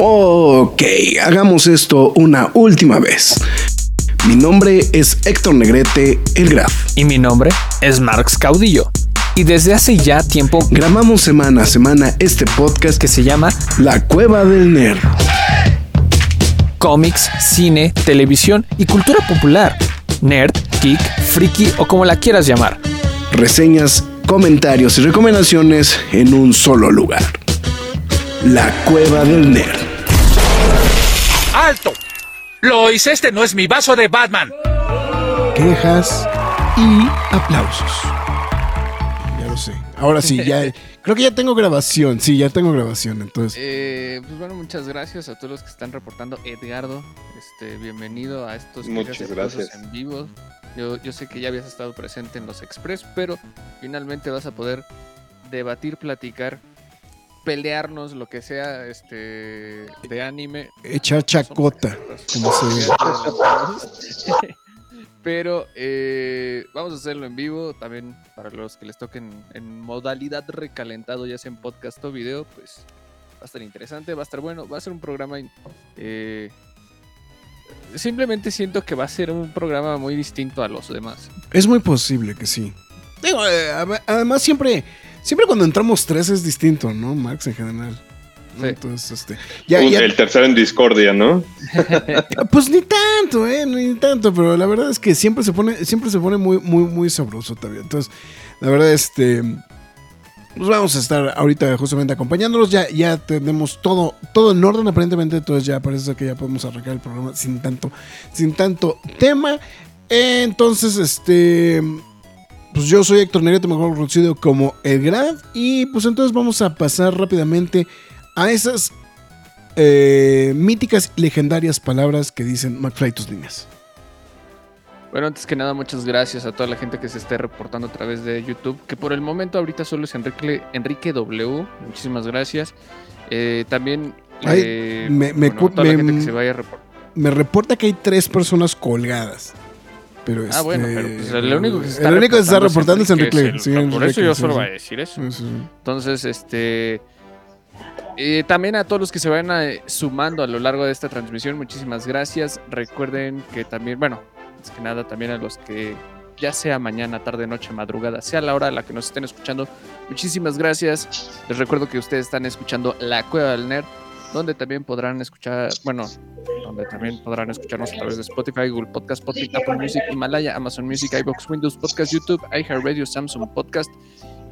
Ok, hagamos esto una última vez. Mi nombre es Héctor Negrete, el Graf. Y mi nombre es Marx Caudillo. Y desde hace ya tiempo grabamos semana a semana este podcast que se llama La Cueva del Nerd. Cómics, cine, televisión y cultura popular. Nerd, geek, friki o como la quieras llamar. Reseñas, comentarios y recomendaciones en un solo lugar. La Cueva del Nerd. ¡Alto! Lo hice, este no es mi vaso de Batman. Quejas y aplausos. Ya lo sé. Ahora sí, ya. Creo que ya tengo grabación. Sí, ya tengo grabación. Entonces. Eh, pues bueno, muchas gracias a todos los que están reportando. Edgardo, este, bienvenido a estos muchas gracias. en vivo. Yo, yo sé que ya habías estado presente en los Express, pero finalmente vas a poder debatir, platicar pelearnos, lo que sea, este, de anime. Echar chacota, como se Pero eh, vamos a hacerlo en vivo, también para los que les toquen en modalidad recalentado, ya sea en podcast o video, pues va a estar interesante, va a estar bueno, va a ser un programa... Eh, simplemente siento que va a ser un programa muy distinto a los demás. Es muy posible que sí. Digo, eh, además siempre Siempre cuando entramos tres es distinto, ¿no? Max en general. Entonces, este. Ya, El tercero en discordia, ¿no? pues ni tanto, eh, ni tanto, pero la verdad es que siempre se pone, siempre se pone muy, muy, muy sabroso también. Entonces, la verdad, este. Pues vamos a estar ahorita justamente acompañándolos. Ya, ya tenemos todo, todo en orden, aparentemente. Entonces ya parece que ya podemos arrancar el programa sin tanto, sin tanto tema. Entonces, este pues yo soy Héctor Negrete, mejor conocido como El Grad. Y pues entonces vamos a pasar rápidamente a esas eh, míticas y legendarias palabras que dicen McFly tus líneas. Bueno, antes que nada, muchas gracias a toda la gente que se esté reportando a través de YouTube, que por el momento ahorita solo es Enrique, Enrique W. Muchísimas gracias. Eh, también eh, me, toda la gente que se vaya a Me reporta que hay tres personas colgadas ah, bueno, pero pues, el único que se está, el único que se está reportando es Enrique. por eso yo solo voy a decir eso. Entonces, este. Eh, también a todos los que se vayan eh, sumando a lo largo de esta transmisión, muchísimas gracias. Recuerden que también, bueno, es que nada, también a los que ya sea mañana, tarde, noche, madrugada, sea la hora a la que nos estén escuchando, muchísimas gracias. Les recuerdo que ustedes están escuchando La Cueva del Nerd donde también podrán escuchar, bueno, donde también podrán escucharnos a través de Spotify, Google Podcast, Spotify, Apple Music, Himalaya, Amazon Music, iBox, Windows Podcast, YouTube, iHeartRadio, Samsung Podcast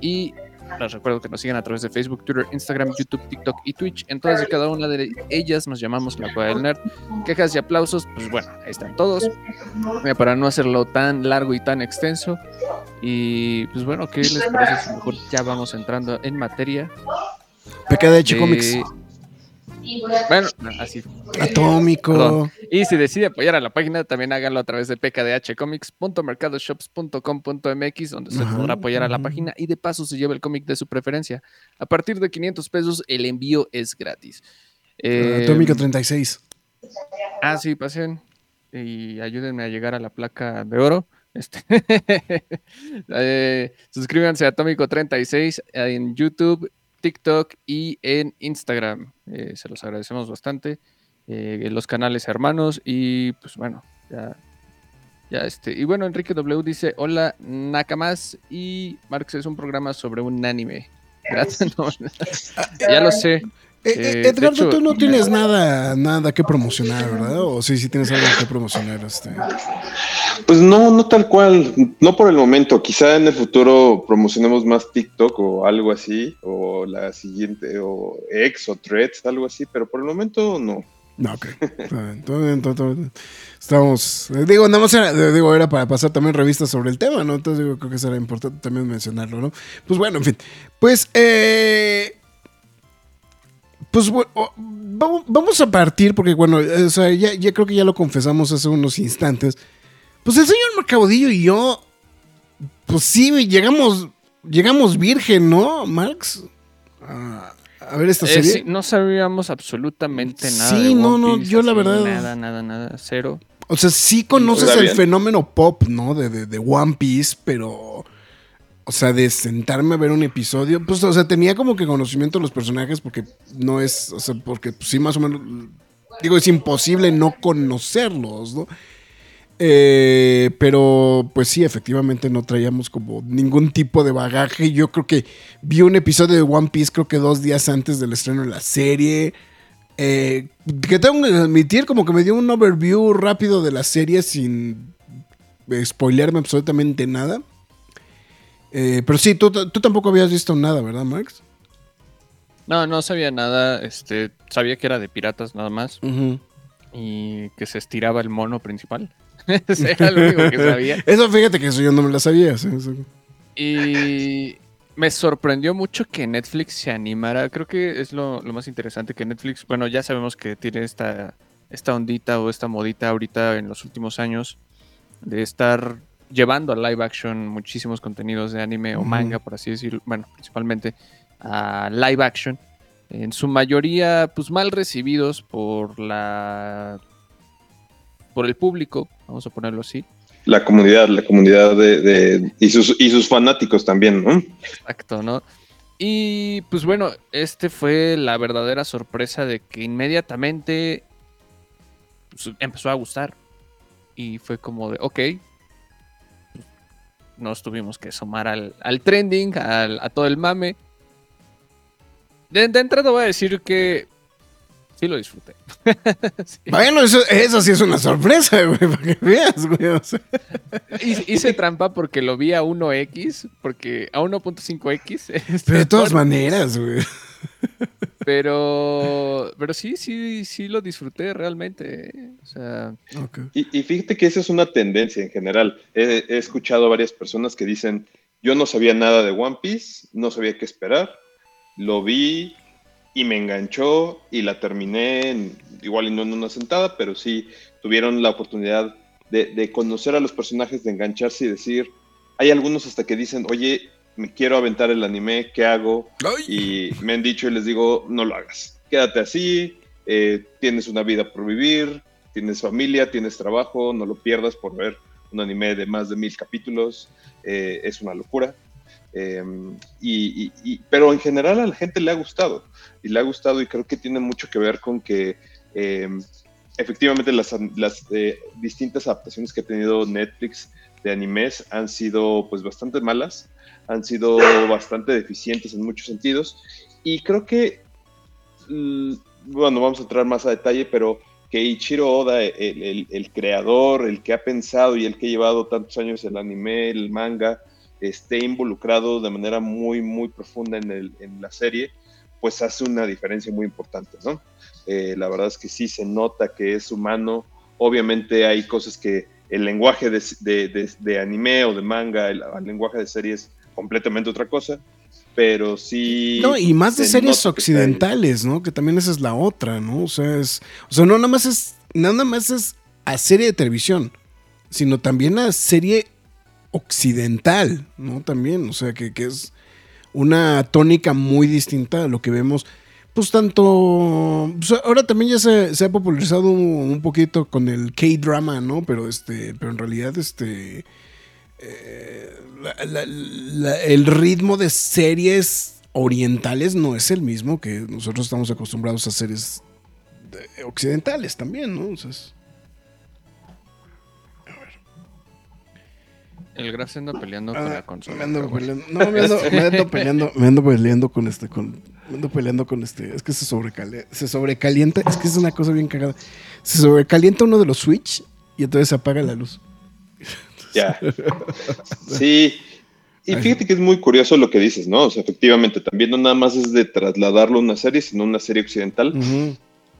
y les recuerdo que nos sigan a través de Facebook, Twitter, Instagram, YouTube, TikTok y Twitch. En todas y cada una de ellas nos llamamos La Cueva del Nerd. Quejas y aplausos, pues bueno, ahí están todos. Para no hacerlo tan largo y tan extenso. Y pues bueno, ¿qué les parece? mejor ya vamos entrando en materia. PKDH de Comics. Bueno, así. Atómico. Y si decide apoyar a la página, también háganlo a través de pkdhcomics.mercadoshops.com.mx, donde se podrá apoyar a la página y de paso se lleva el cómic de su preferencia. A partir de 500 pesos, el envío es gratis. Eh, Atómico 36. Ah, sí, pasen y ayúdenme a llegar a la placa de oro. Este, eh, suscríbanse a Atómico 36 en YouTube TikTok y en Instagram. Eh, se los agradecemos bastante. Eh, los canales hermanos y pues bueno, ya, ya este. Y bueno, Enrique W dice, hola Nakamas y Marx es un programa sobre un anime. Gracias. ya lo sé. Eh, eh, Edgardo, tú no tienes nada, nada que promocionar, ¿verdad? O sí, sí tienes algo que promocionar. Este. Pues no, no tal cual, no por el momento. Quizá en el futuro promocionemos más TikTok o algo así, o la siguiente, o X o Threads, algo así, pero por el momento no. No, ok. Estamos. Eh, digo, nada más era, digo, era para pasar también revistas sobre el tema, ¿no? Entonces digo, creo que será importante también mencionarlo, ¿no? Pues bueno, en fin. Pues, eh pues vamos a partir, porque bueno, o sea, ya, creo que ya lo confesamos hace unos instantes. Pues el señor Macaudillo y yo, pues sí, llegamos, llegamos virgen, ¿no, Marx? a ver esta eh, serie. no sabíamos absolutamente nada. Sí, no, no, yo la verdad. Nada, nada, nada, cero. O sea, sí conoces el fenómeno pop, ¿no? De, de, de One Piece, pero o sea, de sentarme a ver un episodio, pues, o sea, tenía como que conocimiento de los personajes porque no es, o sea, porque pues, sí, más o menos, digo, es imposible no conocerlos, ¿no? Eh, pero pues sí, efectivamente no traíamos como ningún tipo de bagaje. Yo creo que vi un episodio de One Piece creo que dos días antes del estreno de la serie. Eh, que tengo que admitir como que me dio un overview rápido de la serie sin spoilearme absolutamente nada. Eh, pero sí, tú, tú, tampoco habías visto nada, ¿verdad, Max? No, no sabía nada. Este, sabía que era de piratas nada más. Y que se estiraba el mono principal. eso era lo único que sabía. Eso fíjate que eso yo no me lo sabía. Y me sorprendió mucho que Netflix se animara. Creo que es lo, más interesante que Netflix, bueno, ya sabemos que tiene esta, esta ondita o esta modita ahorita en los últimos años de estar llevando a live action muchísimos contenidos de anime o manga, por así decirlo, bueno, principalmente a live action, en su mayoría pues mal recibidos por la por el público, vamos a ponerlo así. La comunidad, la comunidad de, y, sus, y sus fanáticos también, ¿no? Exacto, ¿no? Y pues bueno, este fue la verdadera sorpresa de que inmediatamente pues, empezó a gustar. Y fue como de, ok, nos tuvimos que sumar al, trending, a todo el mame. De, de, entrada voy a decir que sí lo disfruté. Bueno, eso, sí es una sorpresa, güey, para que veas, güey. Hice, trampa porque lo vi a 1X, porque a 1.5X. Este, pero de todas maneras, güey. Pero, pero sí, sí, sí lo disfruté realmente. O sea, y, fíjate que esa es una tendencia en general. He, he, escuchado a varias personas que dicen, yo no sabía nada de One Piece, no sabía qué esperar, lo vi, y me enganchó y la terminé, igual y no en una sentada, pero sí tuvieron la oportunidad de, conocer a los personajes, de engancharse y decir, hay algunos hasta que dicen, oye, me quiero aventar el anime, ¿qué hago? Y me han dicho y les digo, no lo hagas, quédate así, eh, tienes una vida por vivir, tienes familia, tienes trabajo, no lo pierdas por ver un anime de más de mil capítulos, eh, es una locura. Em, y, pero en general a la gente le ha gustado y le ha gustado y creo que tiene mucho que ver con que em, efectivamente las, eh, distintas adaptaciones que ha tenido Netflix de animes han sido pues bastante malas, han sido bastante deficientes en muchos sentidos y creo que, mm, bueno, vamos a entrar más a detalle, pero que Ichiro Oda, el, el creador, el que ha pensado y el que ha llevado tantos años el anime, el manga, esté involucrado de manera muy, muy profunda en, el, en la serie, pues hace una diferencia muy importante, ¿no? Eh, la verdad es que sí se nota que es humano. Obviamente hay cosas que el lenguaje de, anime o de manga, el, lenguaje de serie es completamente otra cosa, pero sí. No, y más de series occidentales, ¿no? Que también esa es la otra, ¿no? O sea, es. O sea, no nada más es. Nada más es a serie de televisión, sino también a serie occidental, ¿no? También, o sea, que, es una tónica muy distinta a lo que vemos. Pues tanto. Pues, ahora también ya se, ha popularizado un, poquito con el K-drama, ¿no? Pero este. Pero en realidad, este. Eh, el ritmo de series orientales no es el mismo que nosotros estamos acostumbrados a series occidentales también, ¿no? O sea, El Graf anda peleando con la consola. Me ando peleando. No, me ando, me ando, peleando. Me ando peleando con este. Con, me ando peleando con este. Es que se sobrecalienta. Se sobrecalienta. Es que es una cosa bien cagada. Se sobrecalienta uno de los Switch y entonces se apaga la luz. Ya. Sí. Y fíjate que es muy curioso lo que dices, ¿no? O sea, efectivamente, también no nada más es de trasladarlo a una serie, sino una serie occidental.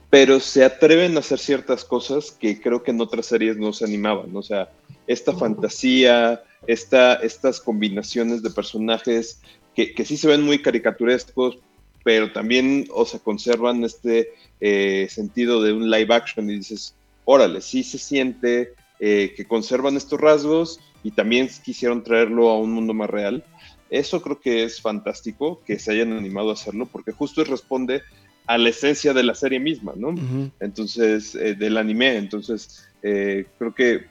Pero se atreven a hacer ciertas cosas que creo que en otras series no se animaban. O sea, esta fantasía, esta, estas combinaciones de personajes que, que, sí se ven muy caricaturescos, pero también, o sea, conservan este eh, sentido de un live action y dices, órale, sí se siente eh, que conservan estos rasgos y también quisieron traerlo a un mundo más real. Eso creo que es fantástico que se hayan animado a hacerlo porque justo responde a la esencia de la serie misma, ¿no? Entonces, eh, del anime. Entonces, creo que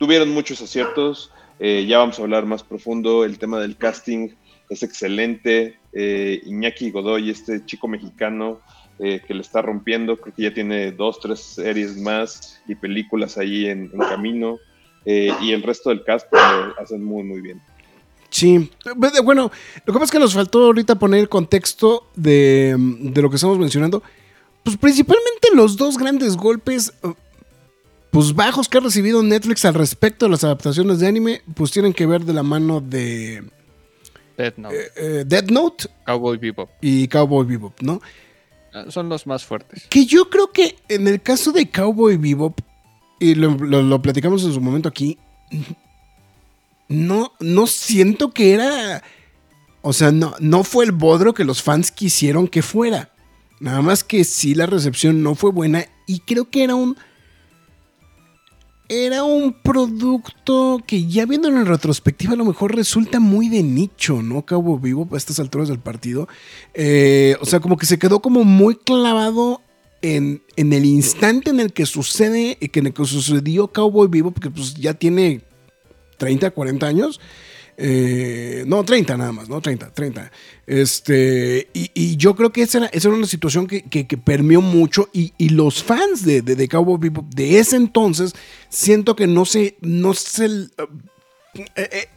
tuvieron muchos aciertos. Eh, ya vamos a hablar más profundo. El tema del casting es excelente. Eh, Iñaki Godoy, este chico mexicano eh, que le está rompiendo, creo que ya tiene dos, tres series más y películas ahí en, camino. y el resto del cast pues, lo hacen muy, muy bien. Sí, bueno, lo que pasa es que nos faltó ahorita poner el contexto de, de, lo que estamos mencionando. Pues principalmente los dos grandes golpes pues bajos que ha recibido Netflix al respecto de las adaptaciones de anime, pues tienen que ver de la mano de Dead Note, eh, eh, Dead Note Cowboy Bebop y Cowboy Bebop, ¿no? Son los más fuertes. Que yo creo que en el caso de Cowboy Bebop, y lo, platicamos en su momento aquí, no, no siento que era, o sea, no, no fue el bodro que los fans quisieron que fuera. Nada más que sí la recepción no fue buena y creo que era un era un producto que ya viéndolo en retrospectiva a lo mejor resulta muy de nicho, ¿no? Cabo Vivo a estas alturas del partido. Eh, o sea, como que se quedó como muy clavado en, en, el instante en el que sucede, en el que sucedió Cowboy Vivo, porque pues ya tiene 30, 40 años. Eh, no, 30 nada más, ¿no? 30, 30. Este, y, yo creo que esa era, una situación que, que, permeó mucho y, los fans de, de, de, Cowboy Bebop de ese entonces, siento que no se, no se... Eh,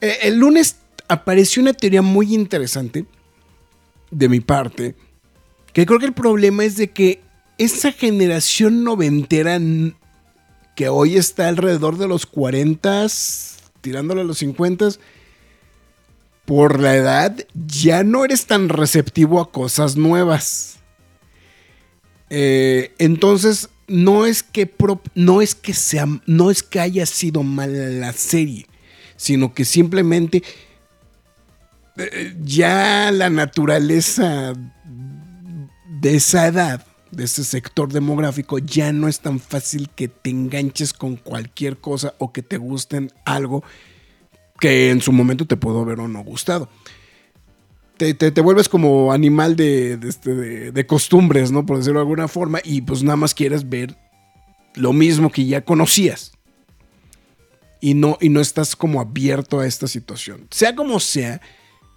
eh, el lunes apareció una teoría muy interesante de mi parte, que creo que el problema es de que esa generación noventera que hoy está alrededor de los 40 tirándole a los 50, por la edad ya no eres tan receptivo a cosas nuevas. Eh, entonces, no es que no es que sea no es que haya sido mala la serie, sino que simplemente eh, ya la naturaleza de esa edad, de ese sector demográfico, ya no es tan fácil que te enganches con cualquier cosa o que te gusten algo que en su momento te pudo haber o no gustado. Te, vuelves como animal este, de, de, costumbres, ¿no? Por decirlo de alguna forma, y pues nada más quieres ver lo mismo que ya conocías. Y no, y no estás como abierto a esta situación. Sea como sea,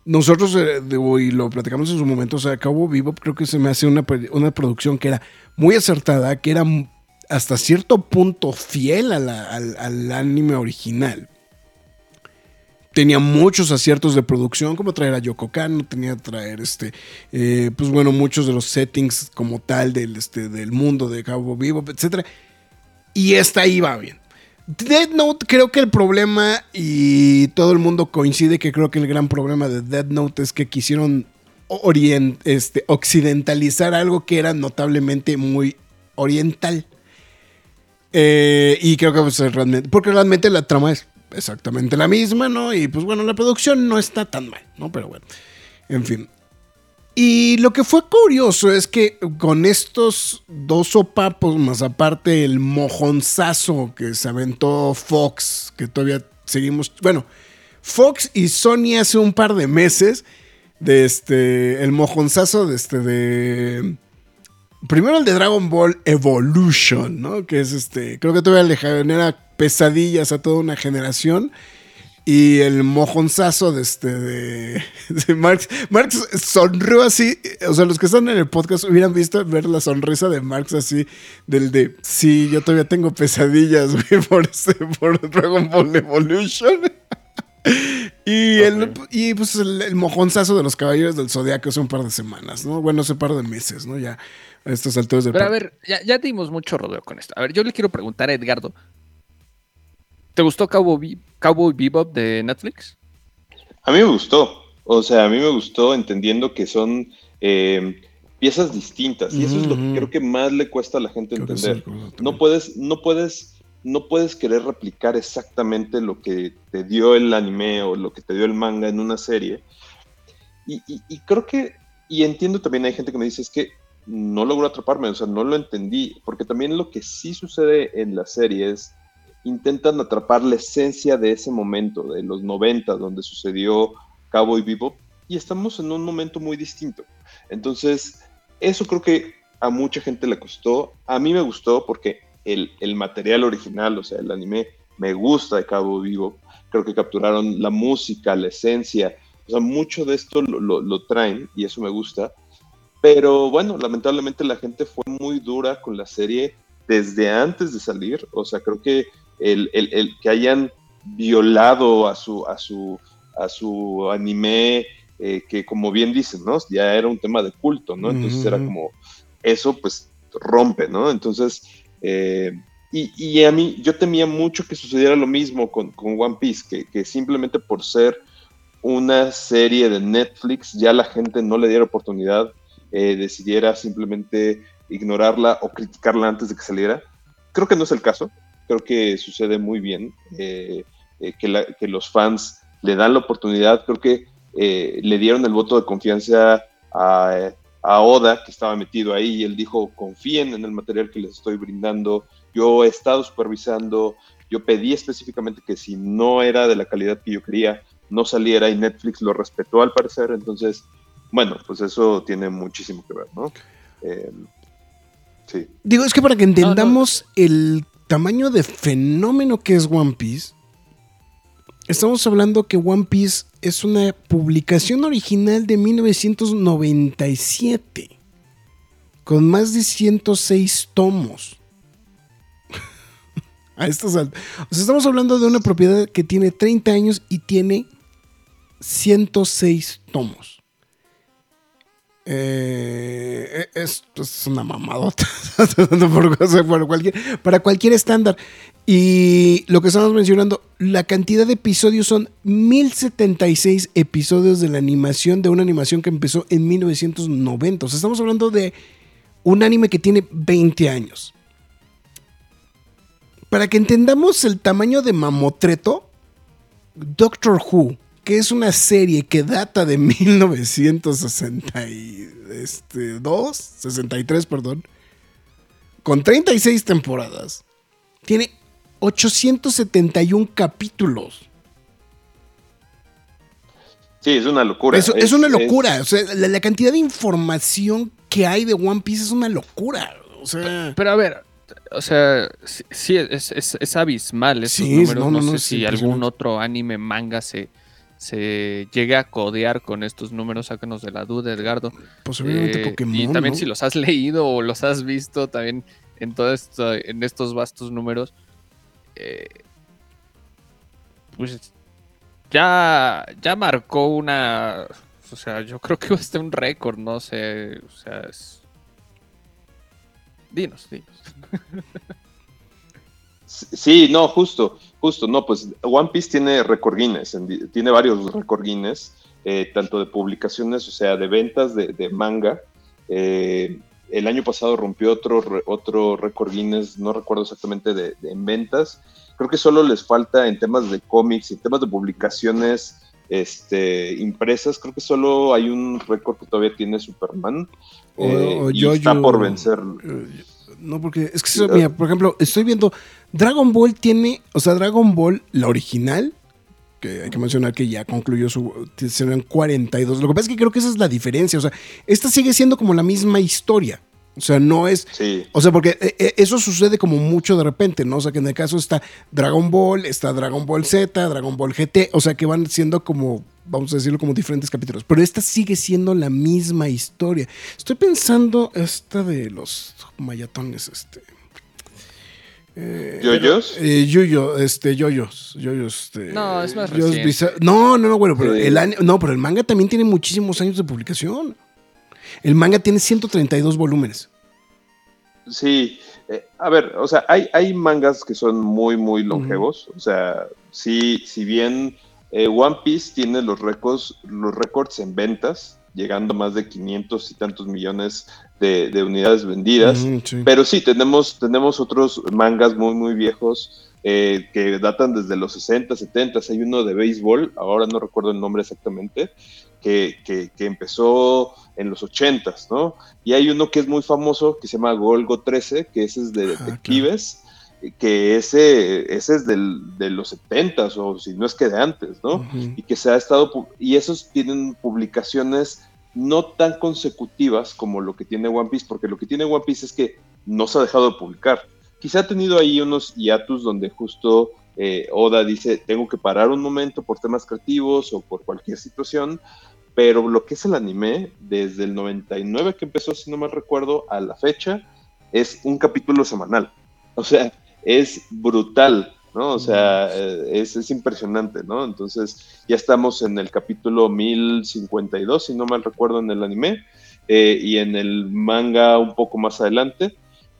nosotros, eh, y lo platicamos en su momento, o sea, Cabo Vivo creo que se me hace una, producción que era muy acertada, que era hasta cierto punto fiel al, anime original. Tenía muchos aciertos de producción, como traer a Yoko Kano, tenía traer este, eh, pues bueno, muchos de los settings como tal del, este, del mundo de Cabo Vivo, etc. Y esta iba bien. Dead Note, creo que el problema, y todo el mundo coincide que creo que el gran problema de Dead Note es que quisieron este, occidentalizar algo que era notablemente muy oriental. Eh, y creo que pues, realmente, porque realmente la trama es exactamente la misma, ¿no? Y pues bueno, la producción no está tan mal, ¿no? Pero bueno, en fin. Y lo que fue curioso es que con estos dos sopapos, más aparte el mojonzazo que se aventó Fox, que todavía seguimos, bueno, Fox y Sony hace un par de meses, de este, el mojonzazo de este, de... Primero el de Dragon Ball Evolution, ¿no? Que es este, creo que todavía le genera pesadillas a toda una generación. Y el mojonzazo de este de, Marx. Marx sonrió así. O sea, los que están en el podcast hubieran visto ver la sonrisa de Marx así. Del de sí, yo todavía tengo pesadillas, güey, por este, por Dragon Ball Evolution. y, el, y pues el, mojonzazo de los caballeros del zodiaco hace un par de semanas, ¿no? Bueno, hace un par de meses, ¿no? Ya a estas alturas del Pero a ver, ya, ya dimos mucho rodeo con esto. A ver, yo le quiero preguntar a Edgardo. ¿Te gustó Cowboy, Cowboy Bebop de Netflix? A mí me gustó. O sea, a mí me gustó entendiendo que son eh, piezas distintas. Y eso es lo que creo que más le cuesta a la gente entender. no puedes, no puedes, no puedes querer replicar exactamente lo que te dio el anime o lo que te dio el manga en una serie. Y, y creo que, y entiendo también, hay gente que me dice, es que no logró atraparme, o sea, no lo entendí, porque también lo que sí sucede en la serie es intentan atrapar la esencia de ese momento, de los 90, donde sucedió Cowboy Bebop, y estamos en un momento muy distinto. Entonces, eso creo que a mucha gente le costó. A mí me gustó porque el, material original, o sea, el anime, me gusta de Cabo Vivo. Creo que capturaron la música, la esencia, o sea, mucho de esto lo, traen y eso me gusta. Pero bueno, lamentablemente la gente fue muy dura con la serie desde antes de salir. O sea, creo que el, que hayan violado a su, a su, a su anime, eh, que como bien dicen, ¿no? Ya era un tema de culto, ¿no? Entonces era como, eso pues rompe, ¿no? Entonces, eh, y, a mí, yo temía mucho que sucediera lo mismo con, One Piece, que, que simplemente por ser una serie de Netflix, ya la gente no le diera oportunidad, eh, decidiera simplemente ignorarla o criticarla antes de que saliera. Creo que no es el caso, creo que sucede muy bien, eh, eh, que, los fans le dan la oportunidad, creo que le dieron el voto de confianza a, a, Oda, que estaba metido ahí, y él dijo, confíen en el material que les estoy brindando, yo he estado supervisando, yo pedí específicamente que si no era de la calidad que yo quería, no saliera y Netflix lo respetó al parecer, entonces, bueno, pues eso tiene muchísimo que ver, ¿no? Eh, sí. Digo, es que para que entendamos el tamaño de fenómeno que es One Piece, estamos hablando que One Piece es una publicación original de 1997, con más de 106 tomos. A estos, o sea, estamos hablando de una propiedad que tiene 30 años y tiene 106 tomos. Eh, esto es una mamadota para cualquier estándar. Y lo que estamos mencionando, la cantidad de episodios son 1076 episodios de la animación, de una animación que empezó en 1990. O sea, estamos hablando de un anime que tiene 20 años. Para que entendamos el tamaño de mamotreto, Doctor Who que es una serie que data de 1962, 63, perdón, con 36 temporadas. Tiene 871 capítulos. Sí, es una locura. Es, es, una locura. O sea, la, cantidad de información que hay de One Piece es una locura. O sea. Pero, a ver, o sea, sí, es, abismal esos números. No, sé si algún otro anime manga se, se llegue a codear con estos números, sácanos de la duda, Edgardo. Posiblemente eh, Pokémon. Y también si los has leído o los has visto también en todo esto, en estos vastos números, eh, pues ya, ya marcó una. O sea, yo creo que este un récord, no sé. O sea, es... Dinos, dinos. Sí, no, justo, justo, no, pues One Piece tiene récord Guinness, tiene varios récord Guinness, eh, tanto de publicaciones, o sea, de ventas de, manga. Eh, el año pasado rompió otro, otro récord Guinness, no recuerdo exactamente de, en ventas. Creo que solo les falta en temas de cómics y en temas de publicaciones este, impresas, creo que solo hay un récord que todavía tiene Superman eh, y está por vencer. No, porque es que, mira, por ejemplo, estoy viendo, Dragon Ball tiene, o sea, Dragon Ball, la original, que hay que mencionar que ya concluyó su, serán 42. Lo que pasa es que creo que esa es la diferencia, o sea, esta sigue siendo como la misma historia. O sea, no es. O sea, porque eh, eh, eso sucede como mucho de repente, ¿no? O sea, que en el caso está Dragon Ball, está Dragon Ball Z, Dragon Ball GT, o sea, que van siendo como, vamos a decirlo, como diferentes capítulos. Pero esta sigue siendo la misma historia. Estoy pensando esta de los mayatones, este. Eh, ¿Yoyos? Eh, Yoyo, este, Yoyos. Yoyos este, no, es más reciente. No, no, no, bueno, pero el no, pero el manga también tiene muchísimos años de publicación. El manga tiene 132 volúmenes. Sí, eh, a ver, o sea, hay, hay mangas que son muy, muy longevos. O sea, sí, si bien eh, One Piece tiene los récords, los récords en ventas, llegando a más de 500 y tantos millones de, unidades vendidas. Pero sí, tenemos, tenemos otros mangas muy, muy viejos eh, que datan desde los 60, 70. Hay uno de béisbol, ahora no recuerdo el nombre exactamente, que, que, empezó en los 80, ¿no? Y hay uno que es muy famoso que se llama Golgo 13, que ese es de ah, detectives. Que ese, ese es del, de los 70 o si no es que de antes, ¿no? Y que se ha estado, y esos tienen publicaciones no tan consecutivas como lo que tiene One Piece, porque lo que tiene One Piece es que no se ha dejado de publicar. Quizá ha tenido ahí unos hiatus donde justo eh, Oda dice, tengo que parar un momento por temas creativos o por cualquier situación, pero lo que es el anime, desde el 99 que empezó, si no mal recuerdo, a la fecha, es un capítulo semanal. O sea, es brutal, ¿no? O sea, eh, es, es, impresionante, ¿no? Entonces, ya estamos en el capítulo 1052, si no mal recuerdo, en el anime, eh, y en el manga un poco más adelante.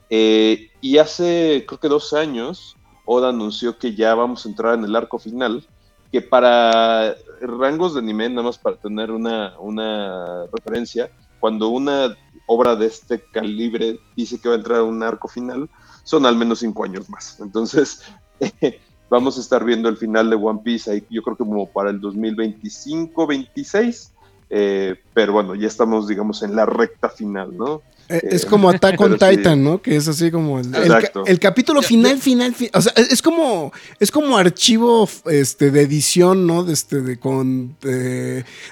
Eh, y hace, creo que dos años, Oda anunció que ya vamos a entrar en el arco final, que para rangos de anime, nada más para tener una, una referencia, cuando una obra de este calibre dice que va a entrar a un arco final, son al menos cinco años más. Entonces, vamos a estar viendo el final de One Piece ahí, yo creo que como para el 2025-26. Eh, pero bueno, ya estamos, digamos, en la recta final, ¿no? Eh, es como Attack on Titan, ¿no? Que es así como el, el, capítulo final, final, o sea, es como es como archivo este de edición, ¿no? De este de con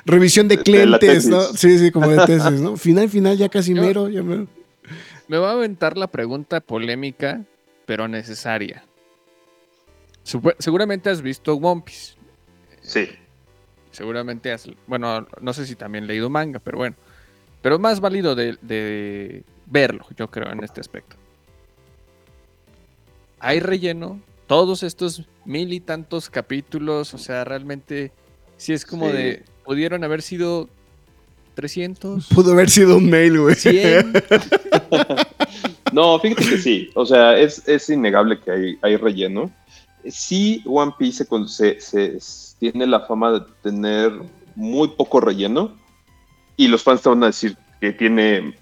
revisión de clientes, ¿no? Sí, sí, como de tesis, ¿no? Final, final, ya casi mero, ya mero. Me va a aventar la pregunta polémica, pero necesaria. Seguramente has visto One Piece. Sí. Seguramente has, bueno, no sé si también leído manga, pero bueno. Pero más válido de, verlo, yo creo, en este aspecto. Hay relleno, todos estos mil y tantos capítulos, o sea, realmente sí es como de, pudieron haber sido 300. Pudo haber sido un mail, güey. 100. no, fíjate que sí, o sea, es, innegable que hay, hay, relleno. Sí, One Piece se, tiene la fama de tener muy poco relleno, y los fans te van a decir que tiene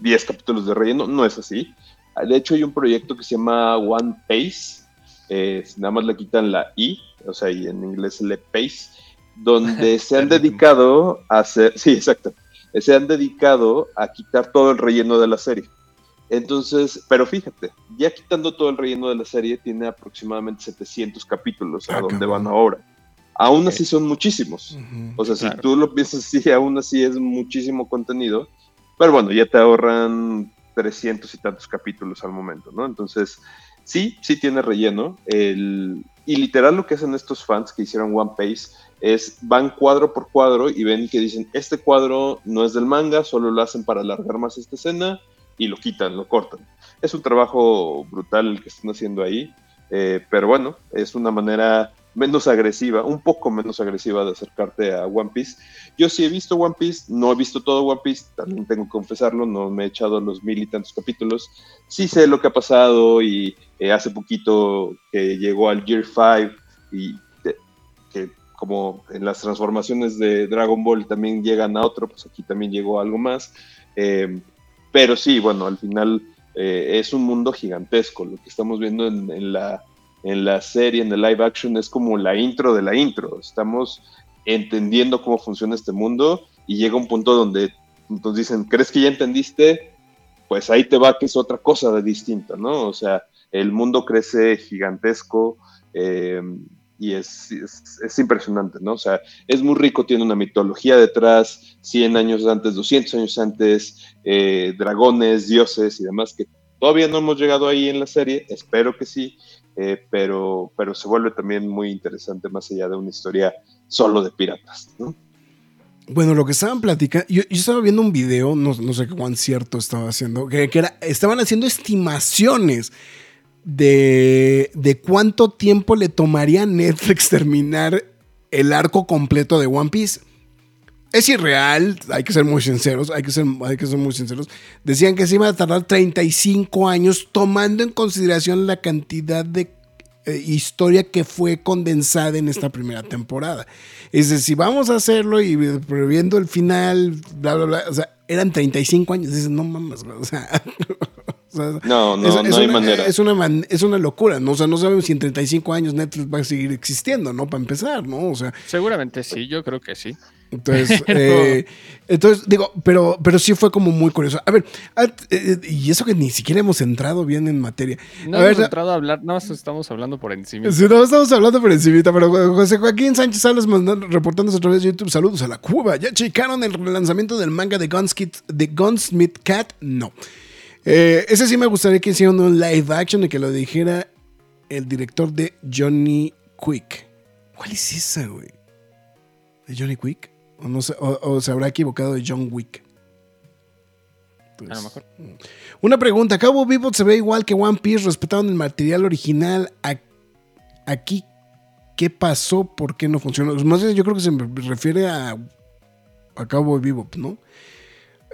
10 capítulos de relleno. No es así. De hecho, hay un proyecto que se llama One Pace. Eh, nada más le quitan la I, o sea, y en inglés le Pace, donde se han dedicado a hacer. Sí, exacto. Se han dedicado a quitar todo el relleno de la serie. Entonces, pero fíjate, ya quitando todo el relleno de la serie, tiene aproximadamente 700 capítulos a ah, donde van ahora aún así son muchísimos. o sea, si tú lo piensas así, aún así es muchísimo contenido, pero bueno, ya te ahorran 300 y tantos capítulos al momento, ¿no? Entonces, sí, sí tiene relleno. El, y literal lo que hacen estos fans que hicieron One Piece es van cuadro por cuadro y ven que dicen, este cuadro no es del manga, solo lo hacen para alargar más esta escena y lo quitan, lo cortan. Es un trabajo brutal el que están haciendo ahí, eh, pero bueno, es una manera menos agresiva, un poco menos agresiva de acercarte a One Piece. Yo sí he visto One Piece, no he visto todo One Piece, también tengo que confesarlo, no me he echado los mil y tantos capítulos. Sí sé lo que ha pasado y eh, hace poquito que llegó al Year 5 y que como en las transformaciones de Dragon Ball también llegan a otro, pues aquí también llegó algo más. Eh, pero sí, bueno, al final eh, es un mundo gigantesco, lo que estamos viendo en la en la serie, en el live action, es como la intro de la intro. Estamos entendiendo cómo funciona este mundo y llega un punto donde nos dicen, ¿crees que ya entendiste? Pues ahí te va que es otra cosa de distinta, ¿no? O sea, el mundo crece gigantesco eh, y es, es, impresionante, ¿no? O sea, es muy rico, tiene una mitología detrás, 100 años antes, 200 años antes, eh, dragones, dioses y demás, que todavía no hemos llegado ahí en la serie, espero que sí, eh, pero, pero se vuelve también muy interesante más allá de una historia solo de piratas. Bueno, lo que estaban platicando, yo, estaba viendo un video, no, sé cuán cierto estaba haciendo, que, era, estaban haciendo estimaciones de, de cuánto tiempo le tomaría Netflix terminar el arco completo de One Piece es irreal, hay que ser muy sinceros, hay que ser, hay que ser muy sinceros. Decían que se iba a tardar 35 años tomando en consideración la cantidad de eh, historia que fue condensada en esta primera temporada. Es decir, si vamos a hacerlo y previendo el final, bla, bla, bla, o sea, eran 35 años. Dices, no mames, o sea, no, no, no hay manera. Es una, es una locura, ¿no? O sea, no sabemos si en 35 años Netflix va a seguir existiendo, ¿no? Para empezar, ¿no? O sea. Seguramente sí, yo creo que sí. Entonces, eh, entonces digo, pero, pero sí fue como muy curioso. A ver, eh, y eso que ni siquiera hemos entrado bien en materia. No hemos entrado a hablar, nada más estamos hablando por encima. Sí, no estamos hablando por encima, pero José Joaquín Sánchez Salas mandando, reportándose a través de YouTube. Saludos a la Cuba. ¿Ya checaron el lanzamiento del manga de, de Gunsmith Cat? No. Eh, ese sí me gustaría que hicieran un live action y que lo dijera el director de Johnny Quick. ¿Cuál es esa, güey? ¿De Johnny Quick? ¿O, no se, o, se habrá equivocado de John Wick? A lo mejor. Una pregunta. Cabo Vivo se ve igual que One Piece respetaron el material original. Aquí, ¿qué pasó? ¿Por qué no funcionó? Más bien, yo creo que se refiere a, a Cabo Vivo, ¿no?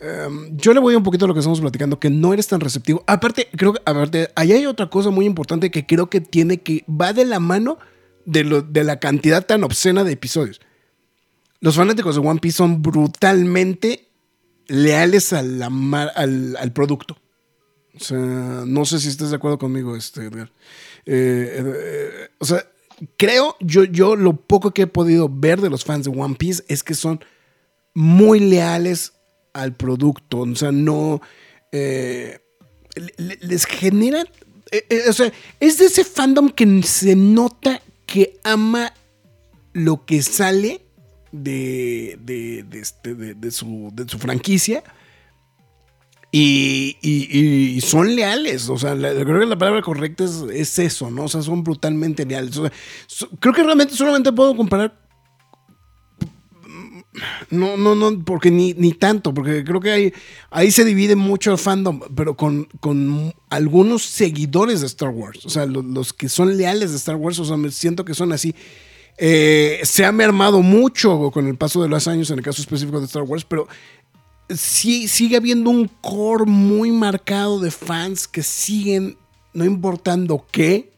Em, yo le voy un poquito a lo que estamos platicando, que no eres tan receptivo. Aparte, creo que, aparte, ahí hay otra cosa muy importante que creo que tiene que, va de la mano de, lo, de la cantidad tan obscena de episodios. Los fanáticos de One Piece son brutalmente leales al, producto. O sea, no sé si estás de acuerdo conmigo, este, Edgar. Eh, eh, o sea, creo, yo, yo lo poco que he podido ver de los fans de One Piece es que son muy leales al producto. O sea, no. Eh, les generan. O sea, es de ese fandom que se nota que ama lo que sale de, de, este, su, de su, franquicia. Y, son leales, o sea, creo que la palabra correcta es, eso, ¿no? O sea, son brutalmente leales. creo que realmente solamente puedo comparar no, no, no, porque ni, ni tanto, porque creo que ahí, ahí se divide mucho el fandom, pero con, con algunos seguidores de Star Wars, o sea, los, que son leales de Star Wars, o sea, me siento que son así. Eh, se ha mermado mucho con el paso de los años en el caso específico de Star Wars, pero sí sigue habiendo un core muy marcado de fans que siguen, no importando qué,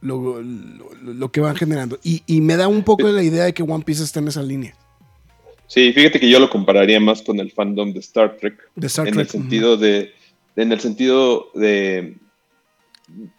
lo, lo, que van generando. Y, y, me da un poco la idea de que One Piece está en esa línea. Sí, fíjate que yo lo compararía más con el fandom de Star Trek. en el sentido de. En el sentido de.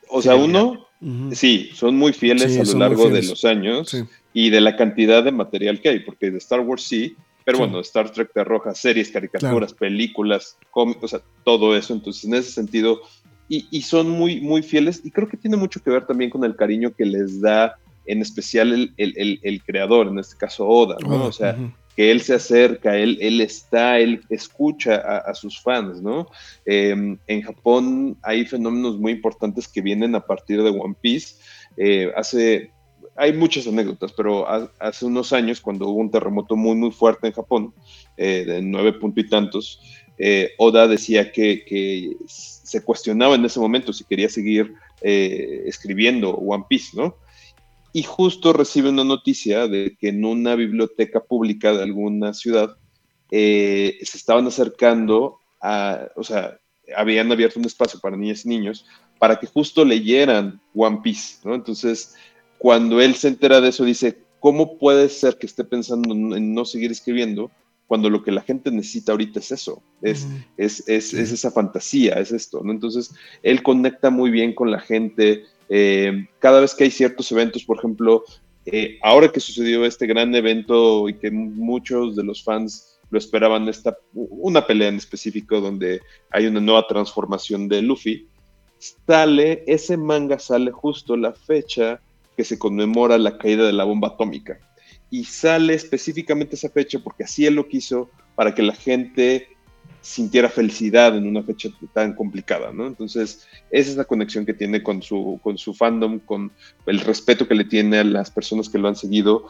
O sea, uno, sí, son muy fieles a lo largo de los años y de la cantidad de material que hay, porque de Star Wars sí, pero bueno, Star Trek te arroja series, caricaturas, películas, cómics, o sea, todo eso. Entonces, en ese sentido, y, y, son muy, muy fieles, y creo que tiene mucho que ver también con el cariño que les da, en especial el, el, el, creador, en este caso Oda, ¿no? o sea, que él se acerca, él, él está, él escucha a, sus fans, ¿no? Em, en Japón hay fenómenos muy importantes que vienen a partir de One Piece. Eh, hace, hay muchas anécdotas, pero hace unos años, cuando hubo un terremoto muy, muy fuerte en Japón, eh, de nueve puntos y tantos, eh, Oda decía que, que, se cuestionaba en ese momento si quería seguir escribiendo One Piece, ¿no? Y justo recibe una noticia de que en una biblioteca pública de alguna ciudad eh, se estaban acercando a, o sea, habían abierto un espacio para niñas y niños para que justo leyeran One Piece, ¿no? Entonces, cuando él se entera de eso, dice, ¿cómo puede ser que esté pensando en no seguir escribiendo cuando lo que la gente necesita ahorita es eso, es, es, es, es, esa fantasía, es esto, ¿no? Entonces, él conecta muy bien con la gente, eh, cada vez que hay ciertos eventos, por ejemplo, eh, ahora que sucedió este gran evento y que muchos de los fans lo esperaban, esta, una pelea en específico donde hay una nueva transformación de Luffy, sale, ese manga sale justo la fecha que se conmemora la caída de la bomba atómica. Y sale específicamente esa fecha porque así él lo quiso para que la gente sintiera felicidad en una fecha tan complicada, ¿no? Entonces, esa es la conexión que tiene con su, con su fandom, con el respeto que le tiene a las personas que lo han seguido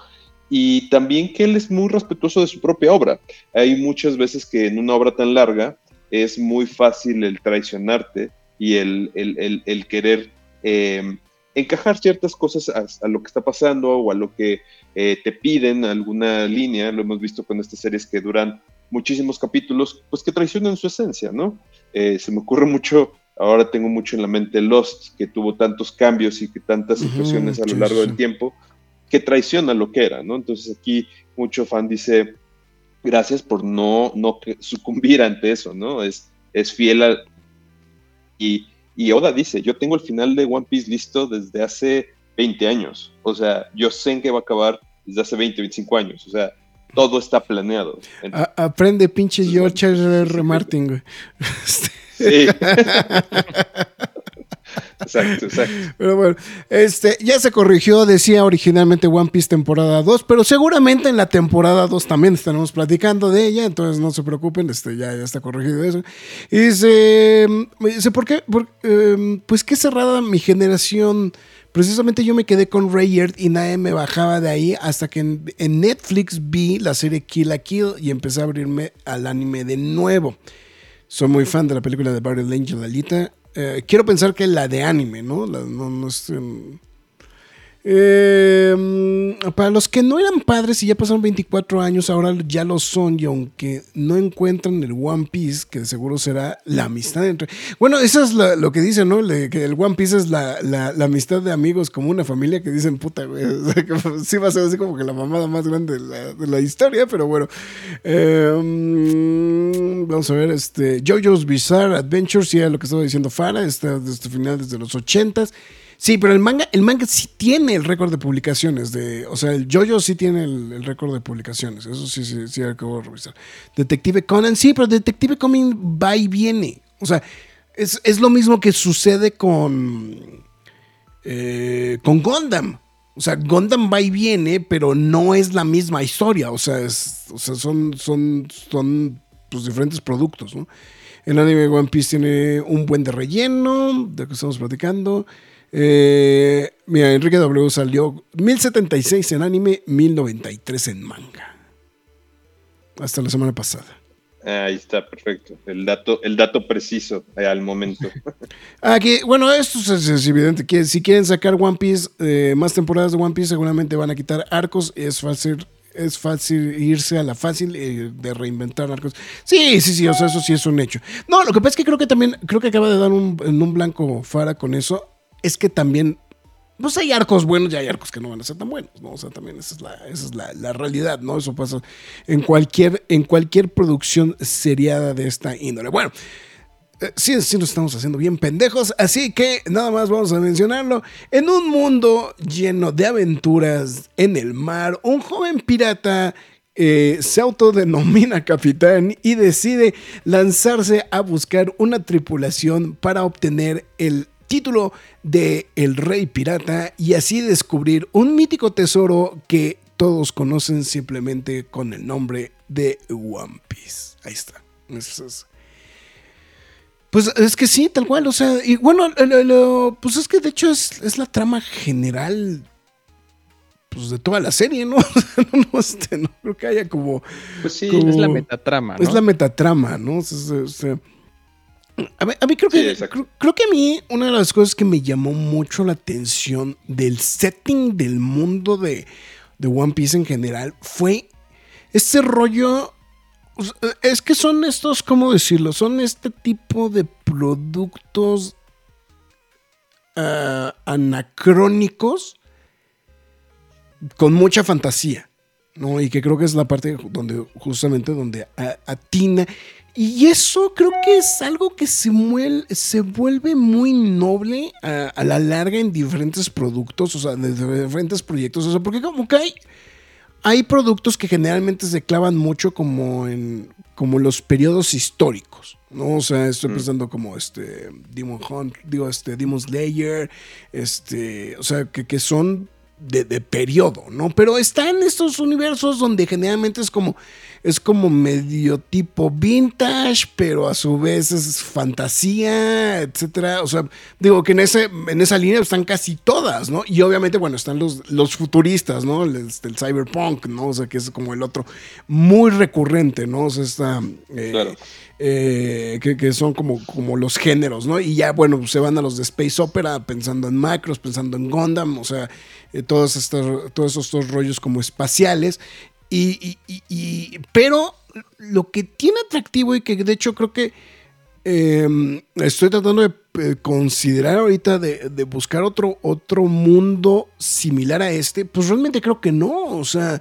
y también que él es muy respetuoso de su propia obra. Hay muchas veces que en una obra tan larga es muy fácil el traicionarte y el, el, querer eh, encajar ciertas cosas a, lo que está pasando o a lo que eh, te piden, alguna línea, lo hemos visto con estas series que duran muchísimos capítulos, pues que traicionan su esencia, ¿no? Eh, se me ocurre mucho, ahora tengo mucho en la mente Lost, que tuvo tantos cambios y que tantas situaciones a lo largo del tiempo, que traiciona lo que era, ¿no? Entonces aquí mucho fan dice, gracias por no, no sucumbir ante eso, ¿no? Es, es fiel a... Y, y Oda dice, yo tengo el final de One Piece listo desde hace 20 años, o sea, yo sé en qué va a acabar desde hace 20, 25 años, o sea, todo está planeado. aprende pinche George R. Martin, güey. Sí. Exacto, exacto. Pero bueno, este, ya se corrigió, decía originalmente One Piece temporada 2, pero seguramente en la temporada 2 también estaremos platicando de ella, entonces no se preocupen, este, ya, ya está corregido eso. Y dice, dice ¿por qué? Em, pues qué cerrada mi generación. Precisamente yo me quedé con Rayard y nadie me bajaba de ahí hasta que en, Netflix vi la serie Kill a Kill y empecé a abrirme al anime de nuevo. Soy muy fan de la película de Barry Angel Alita. Eh, quiero pensar que la de anime, ¿no? no, no es, eh, para los que no eran padres y ya pasaron 24 años, ahora ya lo son y aunque no encuentran el One Piece, que seguro será la amistad entre... Bueno, eso es lo, que dicen, ¿no? que el One Piece es la, amistad de amigos como una familia que dicen, puta, güey. sí va a ser así como que la mamada más grande de la, historia, pero bueno. Em, vamos a ver, este... JoJo's Bizarre Adventures, ya lo que estaba diciendo Fara, está desde final desde los 80s. Sí, pero el manga, el manga sí tiene el récord de publicaciones. De, o sea, el JoJo sí tiene el, récord de publicaciones. Eso sí, sí, sí, acabo de revisar. Detective Conan, sí, pero Detective Conan va y viene. O sea, es, lo mismo que sucede con, eh, con Gundam. O sea, Gundam va y viene, pero no es la misma historia. O sea, es, o sea son, son, son pues, diferentes productos, ¿no? El anime One Piece tiene un buen de relleno, de lo que estamos platicando. Eh, mira, Enrique W salió 1076 en anime, 1093 en manga. Hasta la semana pasada. Ahí está, perfecto. El dato, el dato preciso eh, al momento. Aquí, bueno, esto es, evidente. Que si quieren sacar One Piece, eh, más temporadas de One Piece, seguramente van a quitar arcos. Es fácil, es fácil irse a la fácil de reinventar arcos. Sí, sí, sí, o sea, eso sí es un hecho. No, lo que pasa es que creo que también, creo que acaba de dar un, en un blanco Fara con eso es que también, pues hay arcos buenos y hay arcos que no van a ser tan buenos, ¿no? O sea, también esa es la, esa es la, realidad, ¿no? Eso pasa en cualquier, en cualquier producción seriada de esta índole. Bueno. Eh, sí, sí nos estamos haciendo bien pendejos, así que nada más vamos a mencionarlo. En un mundo lleno de aventuras en el mar, un joven pirata eh, se autodenomina capitán y decide lanzarse a buscar una tripulación para obtener el título de El Rey Pirata y así descubrir un mítico tesoro que todos conocen simplemente con el nombre de One Piece. Ahí está. Pues es que sí, tal cual. O sea, y bueno, pues es que de hecho es, la trama general pues de toda la serie, ¿no? no, este, no, creo que haya como. Pues sí, es la metatrama. ¿no? Es la metatrama, ¿no? O sea, a mí, creo, que, creo, que a mí una de las cosas que me llamó mucho la atención del setting del mundo de, One Piece en general fue este rollo. Es que son estos, ¿cómo decirlo? Son este tipo de productos ah, anacrónicos con mucha fantasía, ¿no? Y que creo que es la parte donde justamente donde atina y eso creo que es algo que se, se vuelve muy noble a, la larga en diferentes productos, o sea, de diferentes proyectos. O sea, porque como que hay, hay productos que generalmente se clavan mucho como en como los periodos históricos, ¿no? O sea, estoy mm. pensando como este Demon Hunt, digo, este Demon Slayer, este, o sea, que, que son de, de periodo, ¿no? Pero está en estos universos donde generalmente es como es como medio tipo vintage, pero a su vez es fantasía, etcétera. O sea, digo que en, ese, en esa línea están casi todas, ¿no? Y obviamente, bueno, están los, los futuristas, ¿no? El, el, cyberpunk, ¿no? O sea, que es como el otro muy recurrente, ¿no? O sea, está... Eh, claro. Eh, que, son como, como los géneros, ¿no? Y ya, bueno, se van a los de Space Opera pensando en Macros, pensando en Gundam, o sea, eh, todos, estos, todos estos rollos como espaciales. Y, pero lo que tiene atractivo y que de hecho creo que em, estoy tratando de eh, considerar ahorita de, buscar otro, otro mundo similar a este, pues realmente creo que no. O sea,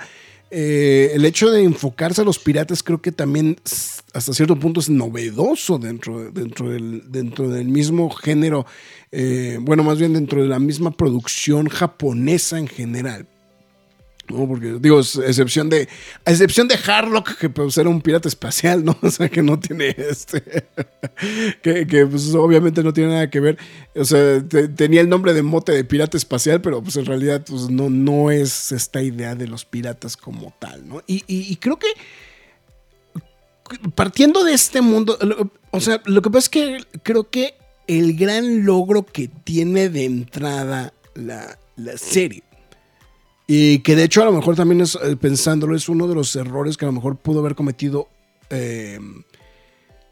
eh, el hecho de enfocarse a los piratas creo que también hasta cierto punto es novedoso dentro, dentro, del, dentro del mismo género, eh, bueno, más bien dentro de la misma producción japonesa en general. No, porque digo, excepción de, a excepción de Harlock, que pues era un pirata espacial, ¿no? O sea, que no tiene este, que, que pues obviamente no tiene nada que ver. O sea, tenía el nombre de mote de pirata espacial, pero pues en realidad pues no, no es esta idea de los piratas como tal, ¿no? Y, y creo que partiendo de este mundo, o sea, lo que pasa es que creo que el gran logro que tiene de entrada la, serie, y que de hecho a lo mejor también eh, pensándolo, es uno de los errores que a lo mejor pudo haber cometido eh,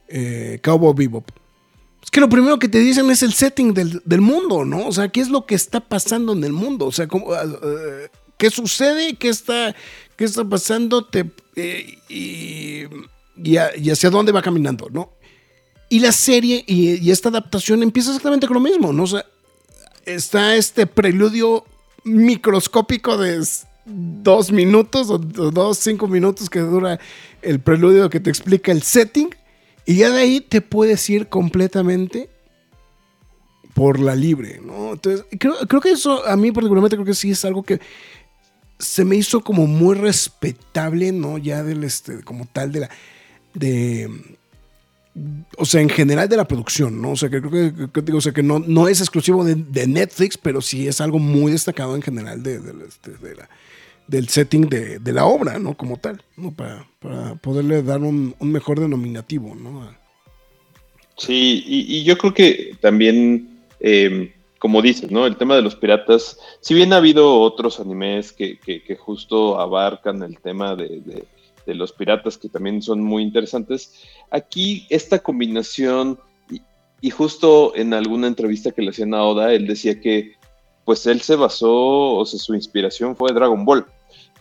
eh, Cowboy Bebop. Es que lo primero que te dicen es el setting del, mundo, ¿no? O sea, ¿qué es lo que está pasando en el mundo? O sea, ah, ¿qué sucede? ¿Qué está, qué está pasando? Te, y y, hacia dónde va caminando, ¿no? Y la serie y, esta adaptación empieza exactamente con lo mismo, ¿no? O sea, está este preludio microscópico de dos minutos o dos, cinco minutos que dura el preludio que te explica el setting y ya de ahí te puedes ir completamente por la libre, ¿no? Entonces, creo, creo que eso a mí particularmente creo que sí es algo que se me hizo como muy respetable, ¿no? Ya del, este, como tal de la de o sea, en general de la producción, ¿no? O sea, que creo que, digo, o sea, que no, no es exclusivo de, Netflix, pero sí es algo muy destacado en general de, este, del setting de, la obra, ¿no? Como tal, ¿no? Para, poderle dar un, mejor denominativo, ¿no? Sí, y, yo creo que también, em, como dices, ¿no? El tema de los piratas, si bien ha habido otros animes que, que justo abarcan el tema de de los piratas que también son muy interesantes. Aquí esta combinación, y, justo en alguna entrevista que le hacían a Oda, él decía que pues él se basó, o sea, su inspiración fue Dragon Ball.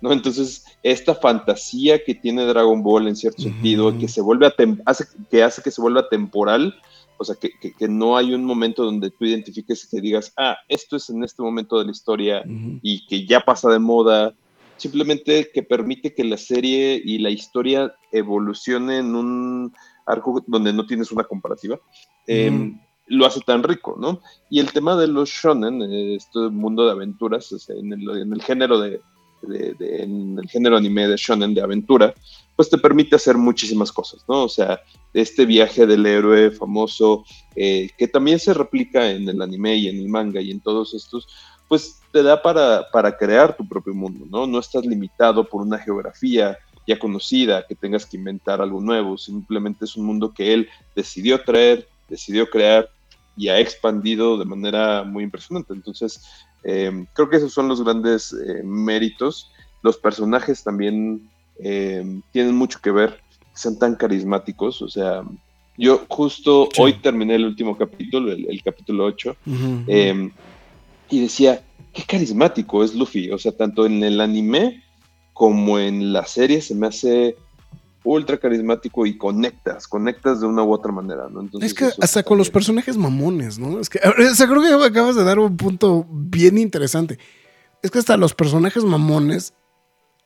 ¿no? Entonces, esta fantasía que tiene Dragon Ball en cierto sentido, que se vuelve hace, que hace que se vuelva temporal, o sea, que, que, no hay un momento donde tú identifiques y que digas, ah, esto es en este momento de la historia y que ya pasa de moda simplemente que permite que la serie y la historia evolucione en un arco donde no tienes una comparativa, em, lo hace tan rico, ¿no? Y el tema de los shonen, este mundo de aventuras, en, el, género de, en el género anime de shonen de aventura, pues te permite hacer muchísimas cosas, ¿no? O sea, este viaje del héroe famoso, eh, que también se replica en el anime y en el manga y en todos estos, pues te da para, para crear tu propio mundo, ¿no? No estás limitado por una geografía ya conocida, que tengas que inventar algo nuevo, simplemente es un mundo que él decidió traer, decidió crear y ha expandido de manera muy impresionante. Entonces, eh, creo que esos son los grandes eh, méritos. Los personajes también eh, tienen mucho que ver, son tan carismáticos, o sea, yo justo hoy terminé el último capítulo, el, capítulo 8, y decía, qué carismático es Luffy. O sea, tanto en el anime como en la serie se me hace ultra carismático y conectas, conectas de una u otra manera, ¿no? es que hasta con los personajes mamones, ¿no? Es que, o sea, creo que acabas de dar un punto bien interesante. Es que hasta los personajes mamones,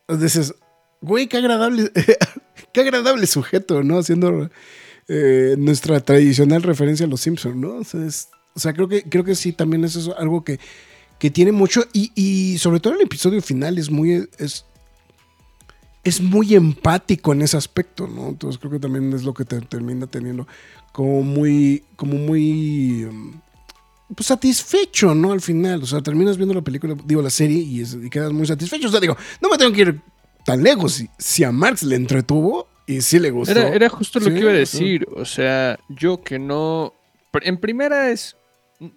dices, güey, qué agradable, qué agradable sujeto, ¿no? Haciendo eh, nuestra tradicional referencia a los Simpsons, ¿no? O sea, es, o sea, creo que, creo que sí, también es eso, algo que, tiene mucho. Y, sobre todo el episodio final es muy. Es, es muy empático en ese aspecto, ¿no? Entonces creo que también es lo que te termina teniendo como muy. como muy. Um, pues satisfecho, ¿no? Al final. O sea, terminas viendo la película, digo, la serie y, quedas muy satisfecho. O sea, digo, no me tengo que ir tan lejos. Si, si a Marx le entretuvo y sí le gustó. Era, justo lo que iba a decir. O sea, yo que no. En primera es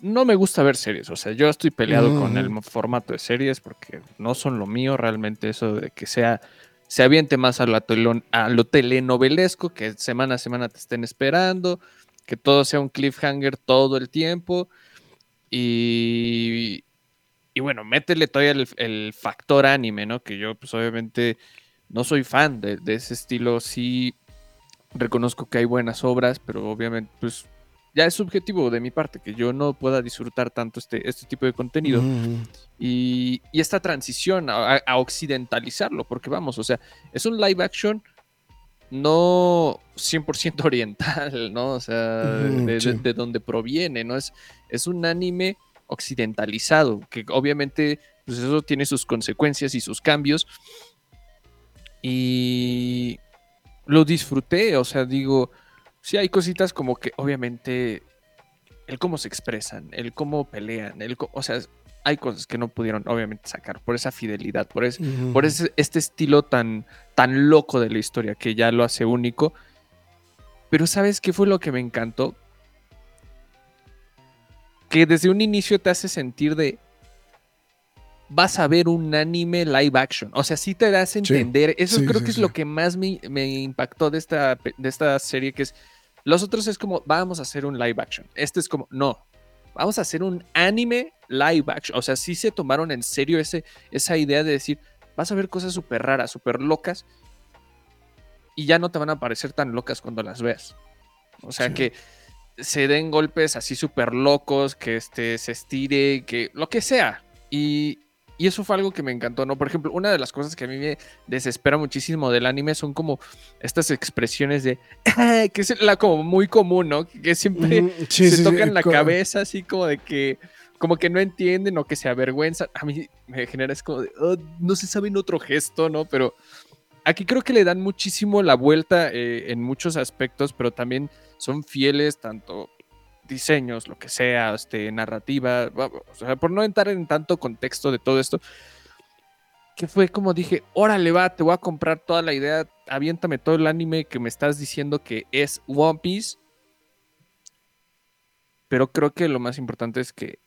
no me gusta ver series, o sea, yo estoy peleado con el formato de series porque no son lo mío realmente eso de que sea se aviente más a lo, a lo telenovelesco, que semana a semana te estén esperando, que todo sea un cliffhanger todo el tiempo. Y, y bueno, métele todavía el, factor anime, ¿no? Que yo pues obviamente no soy fan de, de ese estilo, sí reconozco que hay buenas obras, pero obviamente pues ya es subjetivo de mi parte que yo no pueda disfrutar tanto este, este tipo de contenido y, esta transición a, occidentalizarlo, porque vamos, o sea, es un live action no 100% oriental, ¿no? O sea, de, donde proviene, ¿no? Es, es un anime occidentalizado, que obviamente pues eso tiene sus consecuencias y sus cambios. Y lo disfruté, o sea, digo, sí hay cositas como que obviamente el cómo se expresan, el cómo pelean, el o sea, hay cosas que no pudieron obviamente sacar por esa fidelidad, por, ese, por ese, este estilo tan, tan loco de la historia que ya lo hace único. Pero ¿sabes qué fue lo que me encantó? Que desde un inicio te hace sentir de, vas a ver un anime live action. O sea, sí te das a entender. Eso creo que es lo que más me, impactó de esta, de esta serie, que es, los otros es como, vamos a hacer un live action. Este es como, no, vamos a hacer un anime live action. O sea, sí se tomaron en serio ese, esa idea de decir, vas a ver cosas súper raras, súper locas, y ya no te van a parecer tan locas cuando las veas. O sea, que se den golpes así súper locos, que este, se estire, que lo que sea. Y, y eso fue algo que me encantó, ¿no? Por ejemplo, una de las cosas que a mí me desespera muchísimo del anime son como estas expresiones de, que es la como muy común, ¿no? Que siempre se tocan la cabeza así como de que, como que no entienden o que se avergüenzan. A mí me genera es como de, oh, no se sabe en otro gesto, ¿no? Pero aquí creo que le dan muchísimo la vuelta eh, en muchos aspectos, pero también son fieles tanto diseños, lo que sea, este, narrativa, o sea, por no entrar en tanto contexto de todo esto, que fue como dije, órale va, te voy a comprar toda la idea, aviéntame todo el anime que me estás diciendo que es One Piece. Pero creo que lo más importante es que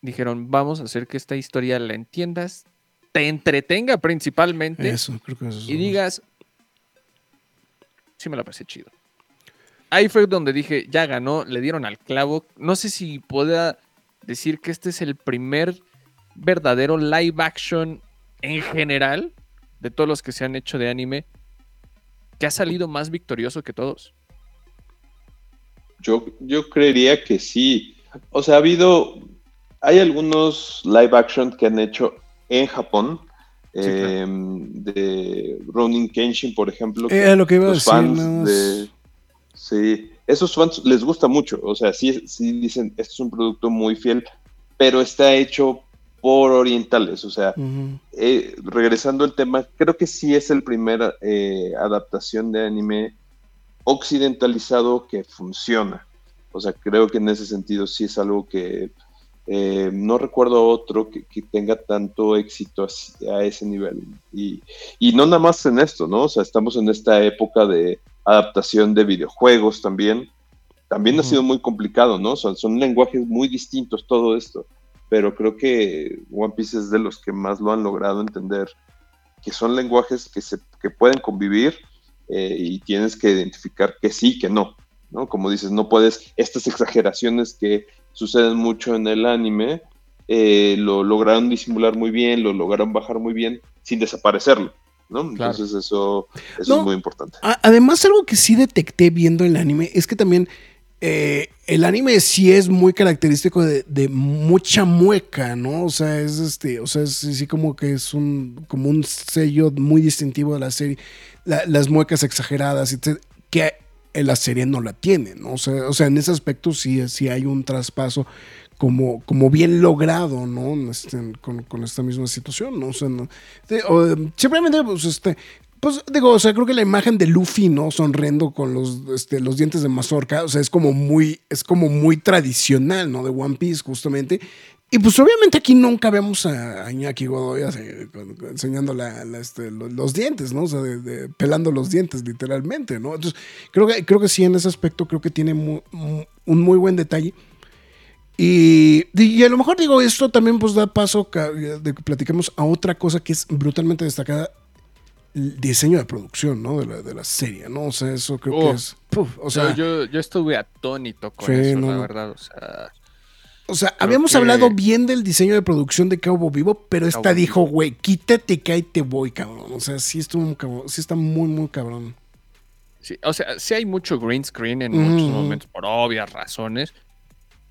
dijeron, vamos a hacer que esta historia la entiendas, te entretenga principalmente. Eso, creo que eso Y digas, sí me la pasé chido ahí fue donde dije, ya ganó, le dieron al clavo. No sé si pueda decir que este es el primer verdadero live action en general de todos los que se han hecho de anime que ha salido más victorioso que todos. Yo, yo creería que sí. O sea, ha habido, hay algunos live action que han hecho en Japón. Em, de Ronin Kenshin, por ejemplo. Eh, lo que iba a decir, Sí, esos fans les gusta mucho, o sea, sí, sí dicen, esto es un producto muy fiel, pero está hecho por orientales, o sea, eh, regresando al tema, creo que sí es el primer eh, adaptación de anime occidentalizado que funciona. O sea, creo que en ese sentido sí es algo que eh, no recuerdo otro que, tenga tanto éxito a, a ese nivel. Y, y, no nada más en esto, ¿no? O sea, estamos en esta época de adaptación de videojuegos también. También ha sido muy complicado, ¿no? Son, son lenguajes muy distintos todo esto, pero creo que One Piece es de los que más lo han logrado entender, que son lenguajes que, se, que pueden convivir eh, y tienes que identificar que sí, que no, ¿no? Como dices, no puedes, estas exageraciones que suceden mucho en el anime, eh, lo lograron disimular muy bien, lo lograron bajar muy bien sin desaparecerlo. ¿No? Entonces eso, es muy importante. además, algo que sí detecté viendo el anime es que también eh, el anime sí es muy característico de, mucha mueca, ¿no? O sea, es este, o sea, es sí como que es un, como un sello muy distintivo de la serie, las muecas exageradas, que en la serie no la tiene, ¿no? O sea, o sea, en ese aspecto sí, sí hay un traspaso como, como bien logrado, ¿no? Este, con, esta misma situación, ¿no? O sea, simplemente, pues, este, pues digo, o sea, creo que la imagen de Luffy, ¿no? Sonriendo con los, este, los dientes de mazorca, o sea, es como muy, es como muy tradicional, ¿no? De One Piece, justamente. Y pues obviamente aquí nunca vemos a, Iñaki Godoy enseñando este, los, dientes, ¿no? O sea, pelando los dientes, literalmente, ¿no? Entonces, creo que, creo que sí, en ese aspecto, creo que tiene un muy buen detalle. Y, a lo mejor digo, esto también pues da paso de que platiquemos a otra cosa que es brutalmente destacada, el diseño de producción, ¿no? De la, de la serie, ¿no? O sea, eso creo que es... o sea, yo, yo, estuve atónito con eso, la verdad, o sea... O sea, habíamos hablado bien del diseño de producción de Cabo Vivo, pero esta dijo, güey, quítate que ahí te voy, cabrón. O sea, sí estuvo cabrón, sí está muy, muy cabrón. Sí, o sea, sí hay mucho green screen en muchos momentos, por obvias razones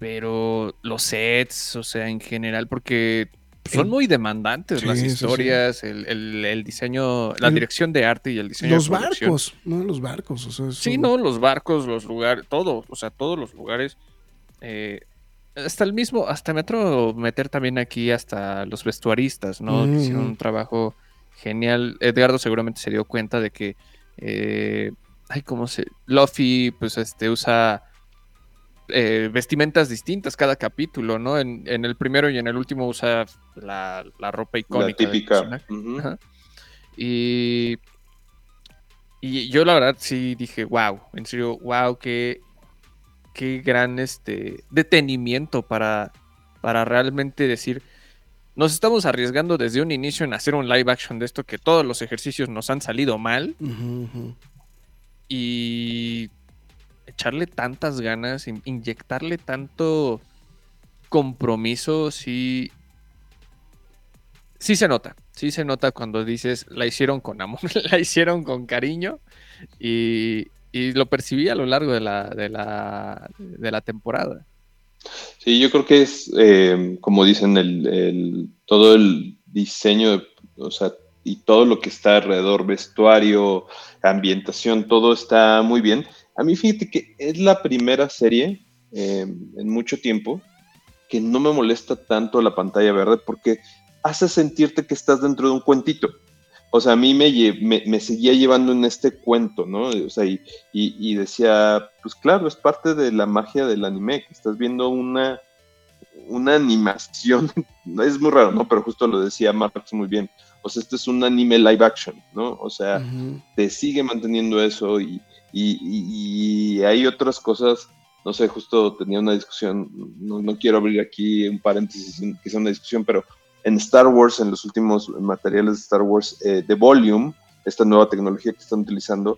pero los sets, o sea, en general, porque son muy demandantes las historias, El, diseño, la dirección de arte y el diseño los barcos, no los barcos, o sea, sí, no, los barcos, los lugares, todo, o sea, todos los lugares. Eh, hasta el mismo, hasta me atrevo a meter también aquí hasta los vestuaristas, ¿no? Mm. Hicieron un trabajo genial. Edgardo seguramente se dio cuenta de que, eh, ay, ¿cómo se? Luffy, pues, este, usa eh, vestimentas distintas cada capítulo, ¿no? En, en el primero y en el último usa la, la ropa icónica. La típica. Y, y yo la verdad sí dije, wow, en serio, wow, qué, qué gran este detenimiento para, para realmente decir, nos estamos arriesgando desde un inicio en hacer un live action de esto que todos los ejercicios nos han salido mal y echarle tantas ganas, in- inyectarle tanto compromiso, sí, sí se nota, sí se nota cuando dices, la hicieron con amor, la hicieron con cariño y, y lo percibí a lo largo de la, de la, de la temporada. Sí, yo creo que es, eh, como dicen, el, el- todo el diseño, o sea, y todo lo que está alrededor, vestuario, ambientación, todo está muy bien. A mí fíjate que es la primera serie eh, en mucho tiempo que no me molesta tanto la pantalla verde porque hace sentirte que estás dentro de un cuentito. O sea, a mí me, me, me seguía llevando en este cuento, ¿no? O sea, y, y, y decía, pues claro, es parte de la magia del anime, que estás viendo una, una animación, es muy raro, ¿no? Pero justo lo decía Marx muy bien. O sea, este es un anime live action, ¿no? O sea, te sigue manteniendo eso y, y- y- y hay otras cosas, no sé, justo tenía una discusión, no, no quiero abrir aquí un paréntesis que sea una discusión, pero en Star Wars, en los últimos materiales de Star Wars, eh, de Volume, esta nueva tecnología que están utilizando,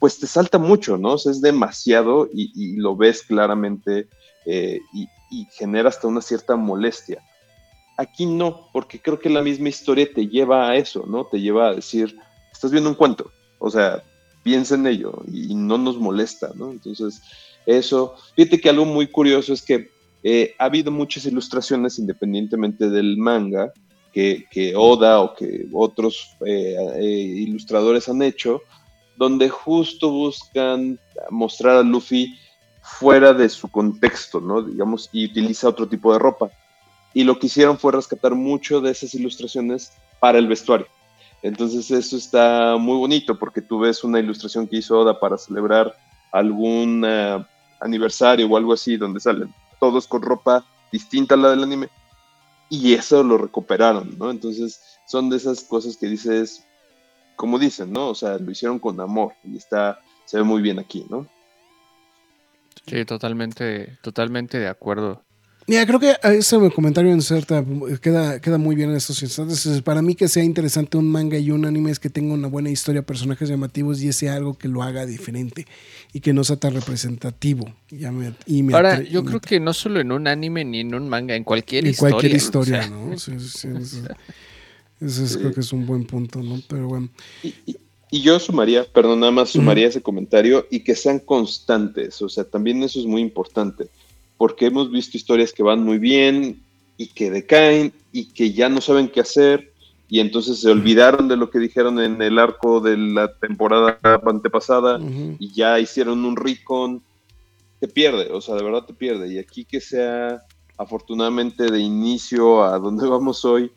pues te salta mucho, ¿no? O sea, es demasiado y, lo ves claramente eh, y genera hasta una cierta molestia. Aquí no, porque creo que la misma historia te lleva a eso, ¿no? Te lleva a decir, estás viendo un cuento, o sea, piensa en ello y no nos molesta, ¿no? Entonces, eso, fíjate que algo muy curioso es que eh, ha habido muchas ilustraciones independientemente del manga que, que Oda o que otros eh, eh, ilustradores han hecho, donde justo buscan mostrar a Luffy fuera de su contexto, ¿no? Digamos, y utiliza otro tipo de ropa. Y lo que hicieron fue rescatar mucho de esas ilustraciones para el vestuario. Entonces eso está muy bonito porque tú ves una ilustración que hizo Oda para celebrar algún eh, aniversario o algo así donde salen todos con ropa distinta a la del anime y eso lo recuperaron, ¿no? Entonces son de esas cosas que dices, como dicen, ¿no? O sea, lo hicieron con amor y está, se ve muy bien aquí, ¿no? Sí, totalmente, totalmente de acuerdo. Mira, creo que a ese comentario en cierta queda, queda muy bien en estos instantes. Es- Para mí que sea interesante un manga y un anime es que tenga una buena historia, personajes llamativos y ese algo que lo haga diferente y que no sea tan representativo. Ya me- y me Ahora, yo creo que no solo en un anime ni en un manga, en cualquier en historia. cualquier o historia, sea, ¿no? Sí, sí. Ese es- creo que es un buen punto, ¿no? Pero bueno. Y, y- y yo sumaría, perdón, nada más sumaría ese comentario y que sean constantes, o sea, también eso es muy importante, porque hemos visto historias que van muy bien y que decaen y que ya no saben qué hacer y entonces se olvidaron de lo que dijeron en el arco de la temporada antepasada y ya hicieron un recon, te pierde, o sea, de verdad te pierde. Y aquí que sea afortunadamente de inicio a donde vamos hoy,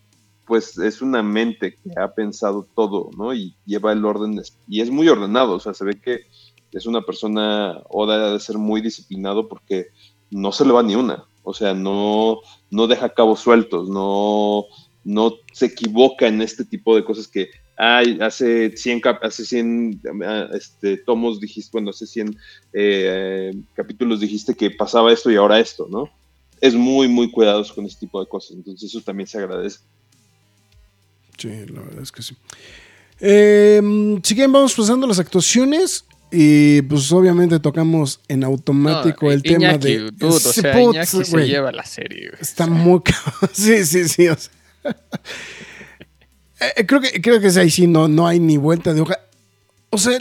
pues es una mente que ha pensado todo, ¿no? Y lleva el orden, y es muy ordenado, o sea, se ve que es una persona, Oda de ser muy disciplinado porque no se le va ni una, o sea, no, no deja cabos sueltos, no, no se equivoca en este tipo de cosas que, ay, hace 100, cap- hace 100 ah, este, tomos dijiste, bueno, hace 100 eh, capítulos dijiste que pasaba esto y ahora esto, ¿no? Es muy, muy cuidadoso con este tipo de cosas, entonces eso también se agradece. Sí, la verdad es que sí. Eh, si quieren, vamos pasando las actuaciones. Y pues obviamente tocamos en automático no, el tema de. dude, o Sí, sea, Iñaki se lleva la serie. Está muy cabrón. Sí, sí, sí. o sea. Eh, creo, que, creo que es ahí sí, no, no hay ni vuelta de hoja. O sea,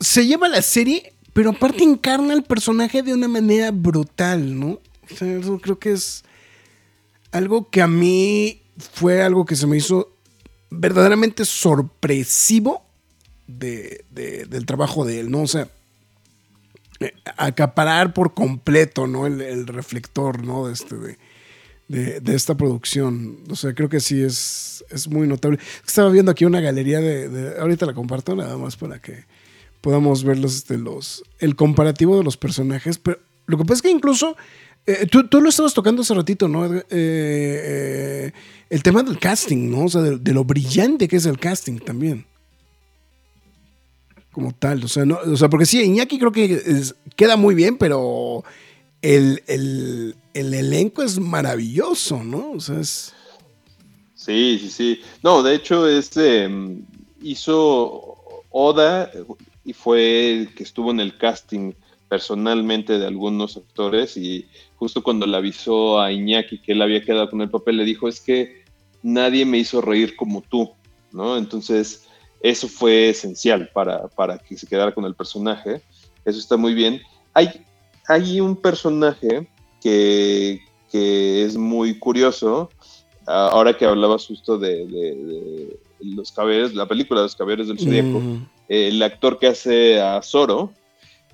se lleva la serie, pero aparte encarna al personaje de una manera brutal, ¿no? O sea, eso creo que es algo que a mí fue algo que se me hizo verdaderamente sorpresivo de- de- del trabajo de él, ¿no? O sea, eh, acaparar por completo, ¿no? El, reflector, ¿no? De, este, de, esta producción. O sea, creo que sí es, es muy notable. Estaba viendo aquí una galería de, Ahorita la comparto nada más para que podamos ver los, este, los, el comparativo de los personajes. Pero lo que pasa es que incluso... Eh, tú, tú, lo estabas tocando hace ratito, ¿no? Eh, el tema del casting, ¿no? O sea, de, lo brillante que es el casting también como tal. O sea, no, o sea porque sí, Iñaki creo que queda muy bien, pero el, elenco es maravilloso, ¿no? O sea, es... Sí, sí, sí. No, de hecho, este hizo Oda y fue el que estuvo en el casting personalmente de algunos actores y justo cuando le avisó a Iñaki que él había quedado con el papel, le dijo, es que nadie me hizo reír como tú, ¿no? Entonces, eso fue esencial para, que se quedara con el personaje. Eso está muy bien. Hay, hay un personaje que, es muy curioso. Ahora que hablabas justo de, los caballeros, la película de los caballeros del zodiaco, mm. el actor que hace a Zoro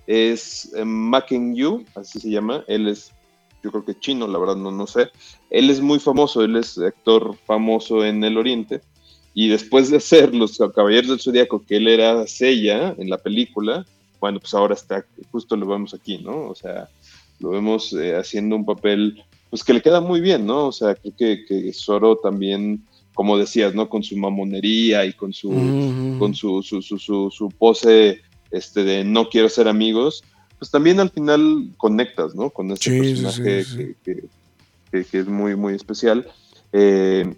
es eh, Maken Yu, así se llama. Él es, yo creo que chino, la verdad no, no sé. Él es muy famoso, él es actor famoso en el Oriente. Y después de ser los Caballeros del Zodíaco, que él era Sella en la película, bueno, pues ahora está, justo lo vemos aquí, ¿no? O sea, lo vemos eh, haciendo un papel, pues que le queda muy bien, ¿no? O sea, creo que, que Zoro también, como decías, ¿no? Con su mamonería y con su, con su, su, su, su, pose este, de no quiero ser amigos, pues también al final conectas, ¿no? Con este personaje Que, que, que, es muy, muy especial. Eh,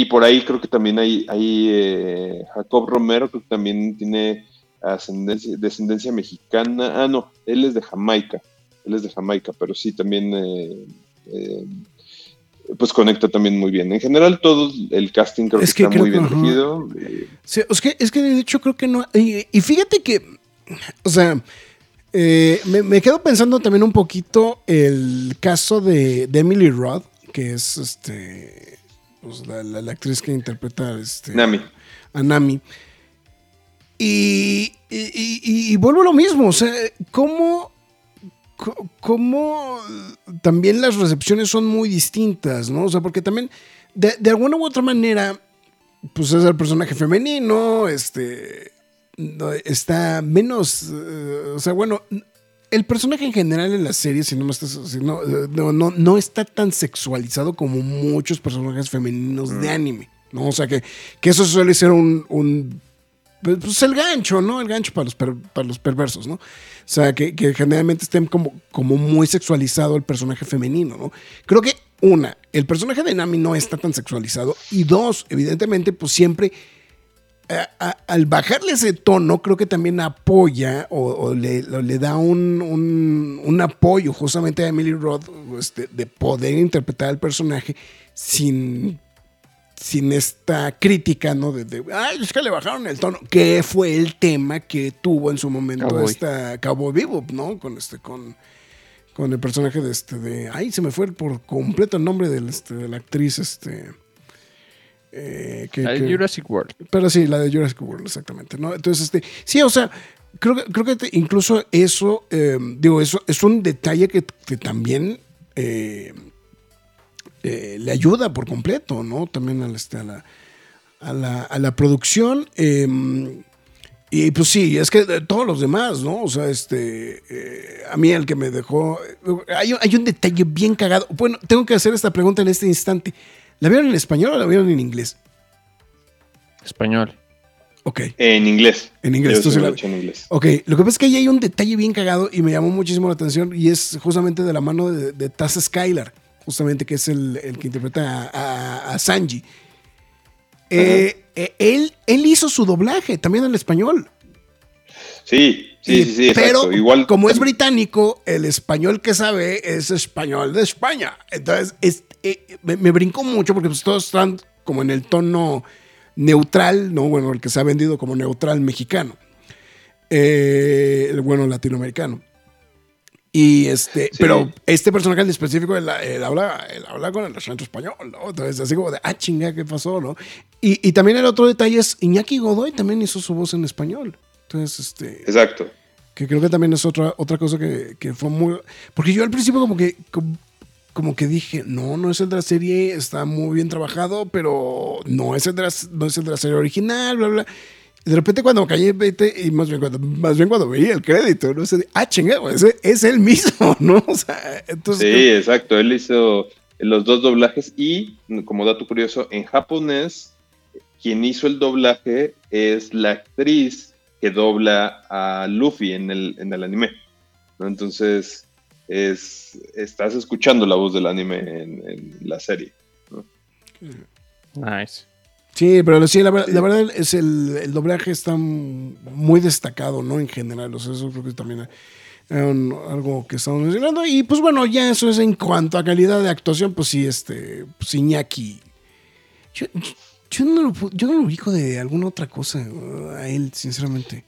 y por ahí creo que también hay, hay eh, Jacob Romero, que también tiene ascendencia, descendencia mexicana. Ah, no, él es de Jamaica. Él es de Jamaica, pero sí también eh, eh, pues conecta también muy bien. En general, todo el casting creo que, está muy bien elegido. Sí, es, que, es que de hecho creo que no. Y, fíjate que, o sea, me, quedo pensando también un poquito el caso de, de Emily Roth, que es este pues, la, actriz que interpreta este, a Nami. Y, y, vuelvo a lo mismo, o sea, ¿cómo, cómo también las recepciones son muy distintas, ¿no? O sea, porque también, de, alguna u otra manera, pues es el personaje femenino, este, está menos, eh, o sea, bueno, el personaje en general en la serie, si no, me estás, no, no, no, está tan sexualizado como muchos personajes femeninos de mm. anime, ¿no? O sea, que, que eso suele ser un, un pues el gancho, ¿no? El gancho para los, para los perversos, ¿no? O sea, que, que, generalmente estén como, como muy sexualizado el personaje femenino, ¿no? Creo que, una, el personaje de Nami no está tan sexualizado. Y dos, evidentemente, pues siempre al bajarle ese tono, creo que también apoya o, le, da un, apoyo justamente a Emily Roth este, de poder interpretar al personaje sin, sin esta crítica, ¿no? De, ay, es que le bajaron el tono, que fue el tema que tuvo en su momento Cowboy. esta Cabo Vivo, ¿no? Con este, con, con el personaje de este, de, ay, se me fue por completo el nombre este, de la actriz, este eh, la de Jurassic World. Pero sí, la de Jurassic World, exactamente. ¿no? Entonces, este, sí, o sea, creo, creo que incluso eso, eh, digo, eso es un detalle que, también eh, le ayuda por completo, ¿no? También este, a, la, a, la, a la producción. Em, y pues sí, es que todos los demás, ¿no? O sea, este, a mí el que me dejó, hay, hay, un detalle bien cagado. Bueno, tengo que hacer esta pregunta en este instante. ¿La vieron en español o la vieron en inglés? Español. Ok. En inglés. En inglés. Yo la... en inglés. Ok, lo que pasa es que ahí hay un detalle bien cagado y me llamó muchísimo la atención y es justamente de la mano de, de Taz Skylar, justamente que es el, que interpreta a, Sanji. Eh, eh, él, él hizo su doblaje también en español. Sí, sí, sí, sí. Pero Igual, como es británico, el español que sabe es español de España. Entonces, es, eh, me, brincó mucho porque pues, todos están como en el tono neutral, ¿no? Bueno, el que se ha vendido como neutral mexicano. Eh, bueno latinoamericano. Y este, pero este personaje en específico, él, habla, habla con el acento español, ¿no? Entonces, así como de, ah, chinga, ¿qué pasó, no? Y, y, también el otro detalle es, Iñaki Godoy también hizo su voz en español. Entonces, este. Exacto. Que creo que también es otra, otra cosa que, que fue muy... Porque yo al principio como que... Como, que dije, no, no es el de la serie, está muy bien trabajado, pero no es el de la, no es el de la serie original, bla, bla. Y de repente cuando caí y más bien cuando, más bien cuando veía el crédito, no sé, ah, chingado, ese es el mismo, ¿no? O sea, entonces, sí, exacto, él hizo los dos doblajes y, como dato curioso, en japonés, quien hizo el doblaje es la actriz que dobla a Luffy en el, en el anime. ¿no? Entonces, es, estás escuchando la voz del anime en, la serie. Nice. Sí, pero sí, la, verdad es el, el, doblaje está muy destacado, ¿no? En general, o sea, eso creo que también algo que estamos mencionando. Y pues bueno, ya eso es en cuanto a calidad de actuación, pues sí, este, pues Iñaki. Yo, yo, no lo, yo no lo ubico de alguna otra cosa a él, sinceramente.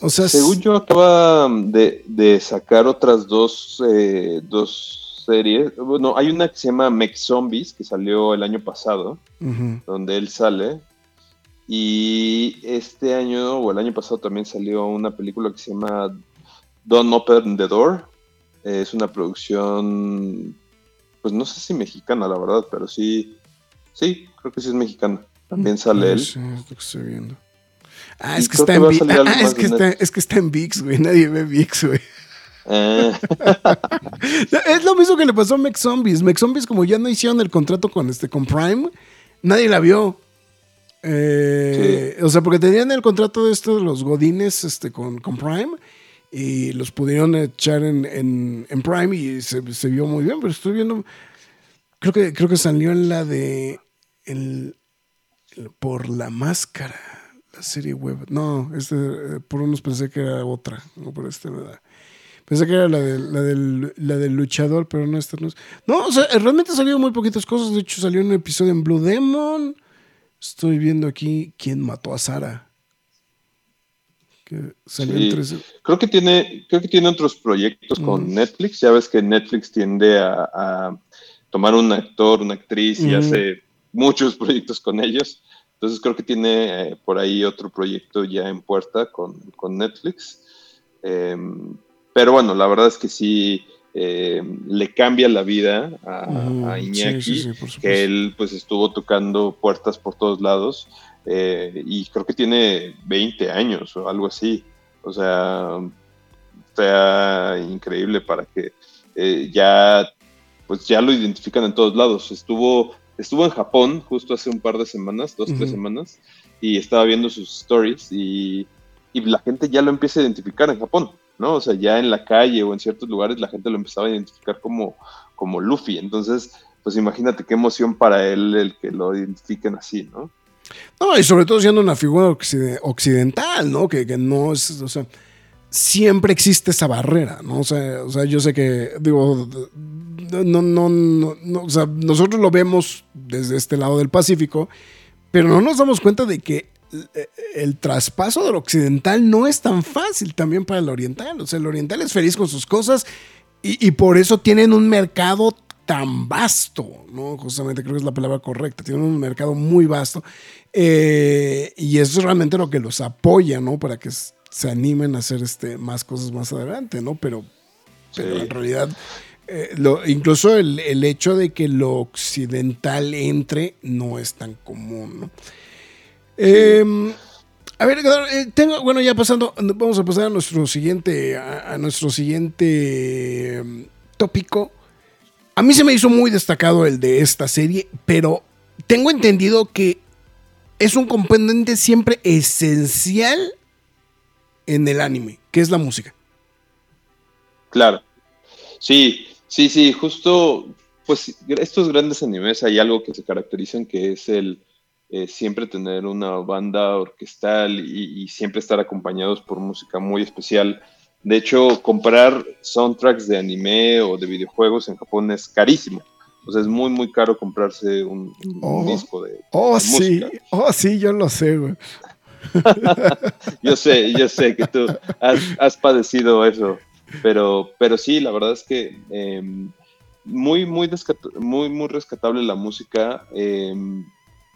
O sea, según yo acaba de, de sacar otras dos, eh, dos series. Bueno, hay una que se llama Mech Zombies, que salió el año pasado, donde él sale. Y este año, o el año pasado, también salió una película que se llama Don't Open the Door. es una producción, pues no sé si mexicana, la verdad, pero sí, sí, creo que sí es mexicana. También sale él. Sí, es que estoy viendo. Ah, es que, está en, ah, es, que está, es que está en VIX, güey. Nadie ve VIX, güey. Eh. es lo mismo que le pasó a Mex Zombies. Mex Zombies, como ya no hicieron el contrato con, este, con Prime, nadie la vio. Eh, o sea, porque tenían el contrato de estos, los Godines, este, con, con Prime y los pudieron echar en, en, Prime y se, vio muy bien, pero estoy viendo, creo que, creo que salió en la de, el, por la máscara, serie web, no, este, por unos pensé que era otra, no por este, ¿verdad? Pensé que era la, de, la, del, la del luchador, pero no, esta no es. No, o sea, realmente salido muy poquitas cosas. De hecho, salió un episodio en Blue Demon. Estoy viendo aquí quién mató a Sara. Creo que tiene, creo que tiene otros proyectos con mm. Netflix. Ya ves que Netflix tiende a, tomar un actor, una actriz y mm. hace muchos proyectos con ellos. Entonces creo que tiene eh, por ahí otro proyecto ya en puerta con, Netflix. Em, pero bueno, la verdad es que sí em, le cambia la vida a, mm, Iñaki, que él pues estuvo tocando puertas por todos lados. Eh, y creo que tiene 20 años o algo así. O sea, sea increíble para que eh, ya, pues ya lo identifican en todos lados. Estuvo, estuvo en Japón justo hace un par de semanas, dos, tres semanas, y estaba viendo sus stories y, y, la gente ya lo empieza a identificar en Japón, ¿no? O sea, ya en la calle o en ciertos lugares la gente lo empezaba a identificar como, como Luffy. Entonces, pues imagínate qué emoción para él el que lo identifiquen así, ¿no? No, y sobre todo siendo una figura occidental, ¿no? Que, no es, o sea, siempre existe esa barrera, ¿no? O sea, o sea yo sé que, digo, no, no, no, o sea, nosotros lo vemos desde este lado del Pacífico, pero no nos damos cuenta de que eh, el traspaso del occidental no es tan fácil también para el oriental. O sea, el oriental es feliz con sus cosas y, y por eso tienen un mercado tan vasto, ¿no? Justamente creo que es la palabra correcta, tienen un mercado muy vasto eh, y eso es realmente lo que los apoya, ¿no? Para que se animen a hacer este, más cosas más adelante, ¿no? Pero, pero en realidad, eh, incluso el, hecho de que lo occidental entre no es tan común, ¿no? Em, a ver, eh, tengo, bueno, ya pasando, vamos a pasar a nuestro siguiente, a nuestro siguiente em, tópico. A mí se me hizo muy destacado el de esta serie, pero tengo entendido que es un componente siempre esencial en el anime, que es la música. Claro. Sí, sí, sí, justo, pues estos grandes animes hay algo que se caracterizan que es el eh, siempre tener una banda orquestal y, siempre estar acompañados por música muy especial. De hecho, comprar soundtracks de anime o de videojuegos en Japón es carísimo. O sea, es muy, muy caro comprarse un, oh. disco de. Oh, sí. Oh, sí, yo lo sé, güey. yo sé, yo sé que tú has, padecido eso. Pero, pero sí, la verdad es que em, muy, muy, muy, muy rescatable la música. Em,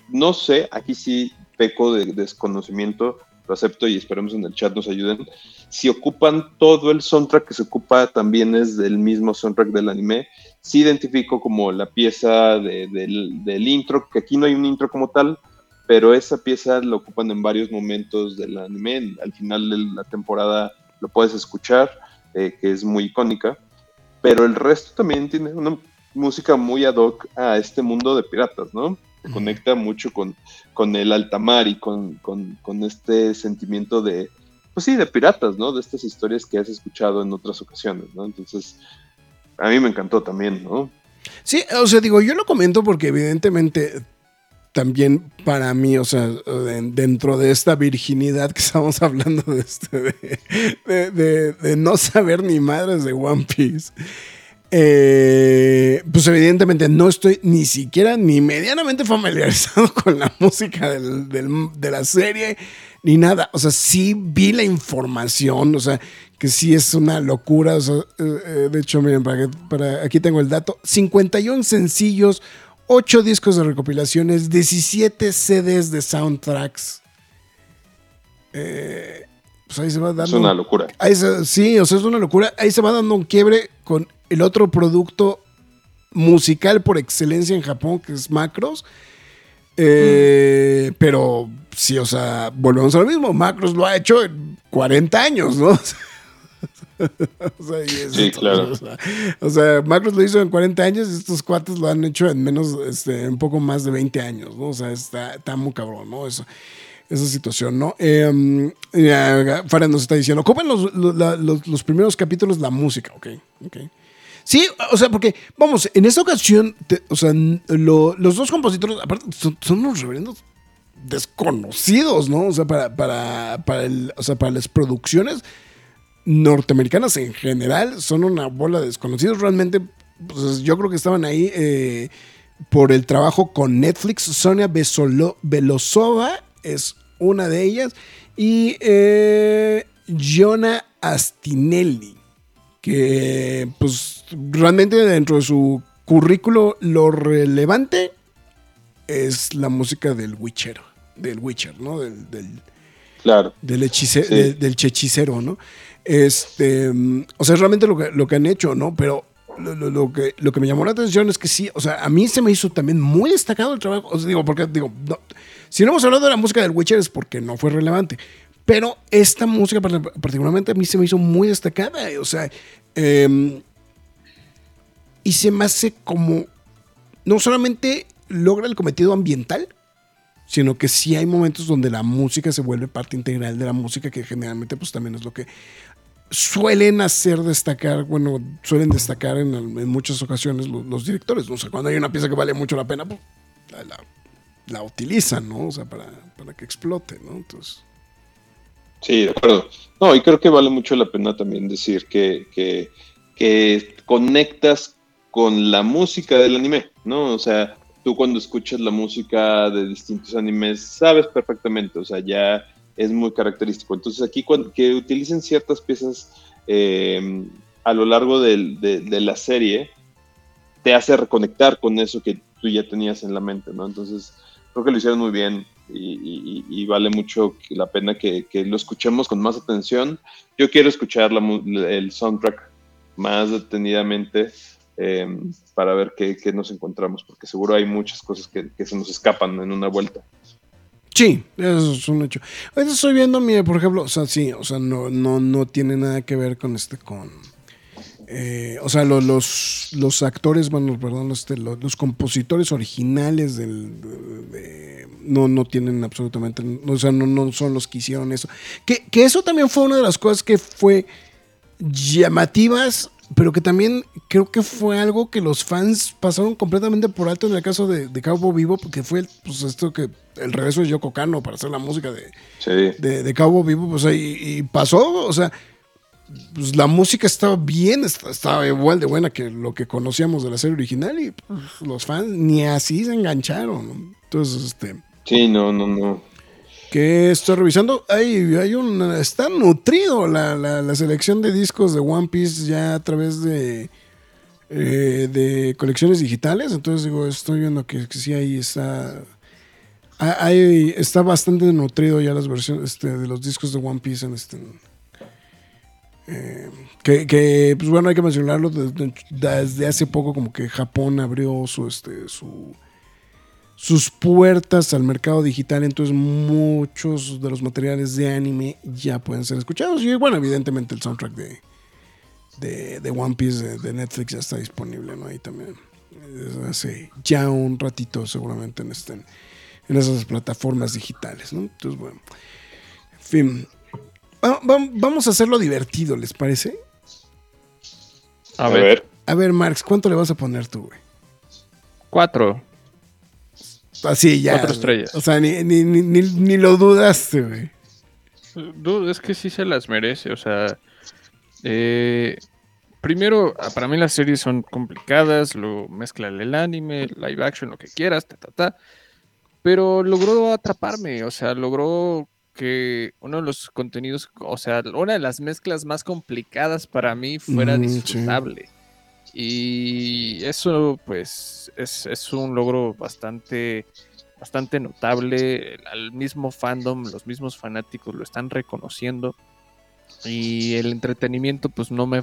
no sé, aquí sí peco de desconocimiento, lo acepto y esperemos en el chat nos ayuden. Si ocupan todo el soundtrack que se ocupa, también es del mismo soundtrack del anime. Sí identifico como la pieza del, del intro, que aquí no hay un intro como tal, pero esa pieza lo ocupan en varios momentos del anime. Al final de la temporada lo puedes escuchar, eh, que es muy icónica. Pero el resto también tiene una música muy ad hoc a este mundo de piratas, ¿no? Se conecta mucho con, con el altamar y con, con, con, este sentimiento de, pues sí, de piratas, ¿no? De estas historias que has escuchado en otras ocasiones, ¿no? Entonces, a mí me encantó también, ¿no? Sí, o sea, digo, yo lo comento porque evidentemente también para mí, o sea, dentro de esta virginidad que estamos hablando de, este, de, no saber ni madres de One Piece, eh, pues evidentemente no estoy ni siquiera ni medianamente familiarizado con la música de la serie ni nada. O sea, sí vi la información, o sea, que sí es una locura. Eh, eh, de hecho, miren, para, para, aquí tengo el dato: 51 sencillos 8 discos de recopilaciones, 17 CDs de soundtracks. Eh, pues ahí se va dando. Es una locura. sí, o sea, es una locura. Ahí se va dando un quiebre con el otro producto musical por excelencia en Japón, que es Macros. Eh, pero sí, o sea, volvemos a lo mismo. Macros lo ha hecho en 40 años, ¿no? o sea, sí, claro. O sea, Macros lo hizo en 40 años y estos cuates lo han hecho en menos, este, un poco más de 20 años, ¿no? O sea, está, está muy cabrón, ¿no? Eso, esa situación, ¿no? Eh, nos está diciendo, ocupan los, los, los, primeros capítulos la música, ok, ok. Sí, o sea, porque, vamos, en esta ocasión, o sea, los dos compositores, aparte, son, son unos reverendos desconocidos, ¿no? O sea, para, para, para, el, o sea, para las producciones norteamericanas en general son una bola de desconocidos. Realmente, pues, yo creo que estaban ahí eh, por el trabajo con Netflix. Sonia Belosova es una de ellas. Y eh, Jonah Astinelli, que pues realmente dentro de su currículo lo relevante es la música del Witcher, del Witcher, ¿no? Del, claro. del, del chechicero, ¿no? Este, o sea, es realmente lo que, lo que han hecho, ¿no? Pero lo, que, lo que me llamó la atención es que sí, o sea, a mí se me hizo también muy destacado el trabajo. O sea, digo, porque, digo, si no hemos hablado de la música del Witcher es porque no fue relevante. Pero esta música, particularmente, a mí se me hizo muy destacada. O sea, em, y se me hace como. No solamente logra el cometido ambiental, sino que sí hay momentos donde la música se vuelve parte integral de la música, que generalmente, pues también es lo que suelen hacer destacar, bueno, suelen destacar en, muchas ocasiones los, directores. O sea, cuando hay una pieza que vale mucho la pena, pues la, utilizan, ¿no? O sea, para, que explote, ¿no? Entonces. Sí, de acuerdo. No, y creo que vale mucho la pena también decir que, que, que conectas con la música del anime, ¿no? O sea, tú cuando escuchas la música de distintos animes, sabes perfectamente, o sea, ya es muy característico. Entonces aquí que utilicen ciertas piezas eh, a lo largo de, la serie, te hace reconectar con eso que tú ya tenías en la mente, ¿no? Entonces creo que lo hicieron muy bien y, vale mucho la pena que, lo escuchemos con más atención. Yo quiero escuchar el soundtrack más detenidamente eh, para ver qué, nos encontramos, porque seguro hay muchas cosas que se nos escapan en una vuelta. Sí, eso es un hecho. Ahorita estoy viendo, mire, por ejemplo, o sea, sí, o sea, no, no, no tiene nada que ver con este, con... Eh, o sea, los, los, actores, bueno, perdón, este, los, compositores originales del, no, no tienen absolutamente, o sea, no, no son los que hicieron eso. Que, que eso también fue una de las cosas que fue llamativas pero que también creo que fue algo que los fans pasaron completamente por alto en el caso de Cabo Vivo, porque fue pues esto que el regreso de Yoko Kano para hacer la música de, de, Cabo Vivo, pues ahí y pasó, o sea, pues la música estaba bien, estaba igual de buena que lo que conocíamos de la serie original y pues, los fans ni así se engancharon. Entonces, este... Sí, no, no, no que estoy revisando. Hay, hay un, está nutrido la, la, selección de discos de One Piece ya a través de, eh, de colecciones digitales. Entonces digo, estoy viendo que, sí ahí está. Hay, está bastante nutrido ya las versiones este, de los discos de One Piece en este. eh, que, pues bueno, hay que mencionarlo desde, hace poco, como que Japón abrió su, este, su, sus puertas al mercado digital, entonces muchos de los materiales de anime ya pueden ser escuchados. Y bueno, evidentemente el soundtrack de, de, One Piece de, Netflix ya está disponible, ¿no? Ahí también. Desde hace ya un ratito seguramente en, este, en esas plataformas digitales, ¿no? Entonces, bueno. En fin. Va- va- vamos a hacerlo divertido, ¿les parece? A, ver, A ver, Marx, ¿cuánto le vas a poner tú, güey? cuatro. Así ya. Cuatro estrellas. O sea, ni, ni, ni, ni- ni lo dudaste, güey. Dude, es que sí se las merece, o sea, eh, primero, ah, para mí las series son complicadas, lo mezcla el anime, live action, lo que quieras, ta, ta, ta, pero logró atraparme, o sea, logró que uno de los contenidos, o sea, una de las mezclas más complicadas para mí fuera Mm, sí. disfrutable. Y eso, pues, es, es un logro bastante bastante notable. Al mismo fandom, los mismos fanáticos lo están reconociendo. Y el entretenimiento, pues no me,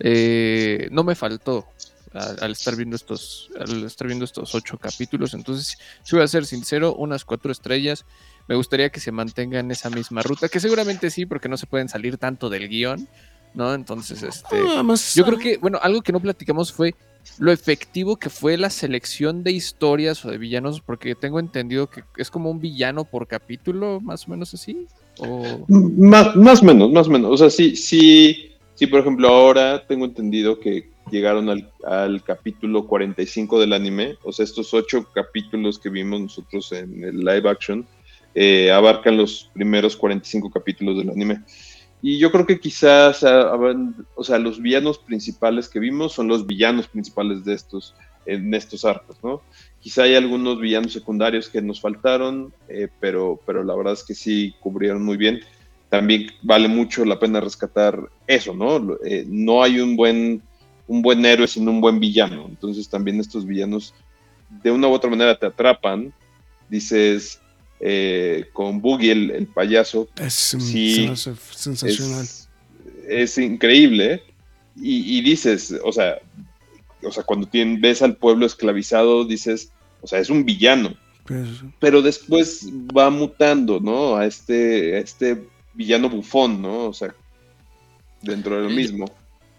eh, no me faltó al, al estar viendo estos, al estar viendo estos ocho capítulos. Entonces, si voy a ser sincero, unas cuatro estrellas. Me gustaría que se mantenga en esa misma ruta, que seguramente sí, porque no se pueden salir tanto del guion, ¿no? Entonces, este. Ah, más- Yo creo que, bueno, algo que no platicamos fue lo efectivo que fue la selección de historias o de villanos, porque tengo entendido que es como un villano por capítulo, más o menos así. O... Más, más o menos, más o menos. O sea, sí, sí, sí, por ejemplo, ahora tengo entendido que llegaron al, al capítulo 45 del anime. O sea, estos ocho capítulos que vimos nosotros en el live action eh, abarcan los primeros 45 capítulos del anime. Y yo creo que quizás, ah, o sea, los villanos principales que vimos son los villanos principales de estos, en estos arcos, ¿no? Quizá hay algunos villanos secundarios que nos faltaron, eh, pero, pero la verdad es que sí cubrieron muy bien. También vale mucho la pena rescatar eso, ¿no? Eh, no hay un buen, un buen héroe sin un buen villano. Entonces también estos villanos de una u otra manera te atrapan. Dices, eh, con Boogie, el, el payaso, Es, Sí, sensacional. es, es increíble. Y, y dices, o sea, o sea, cuando ves al pueblo esclavizado, dices, o sea, es un villano. Pues, Pero después va mutando, ¿no? A este, a este villano bufón, ¿no? O sea, dentro de lo Y- mismo.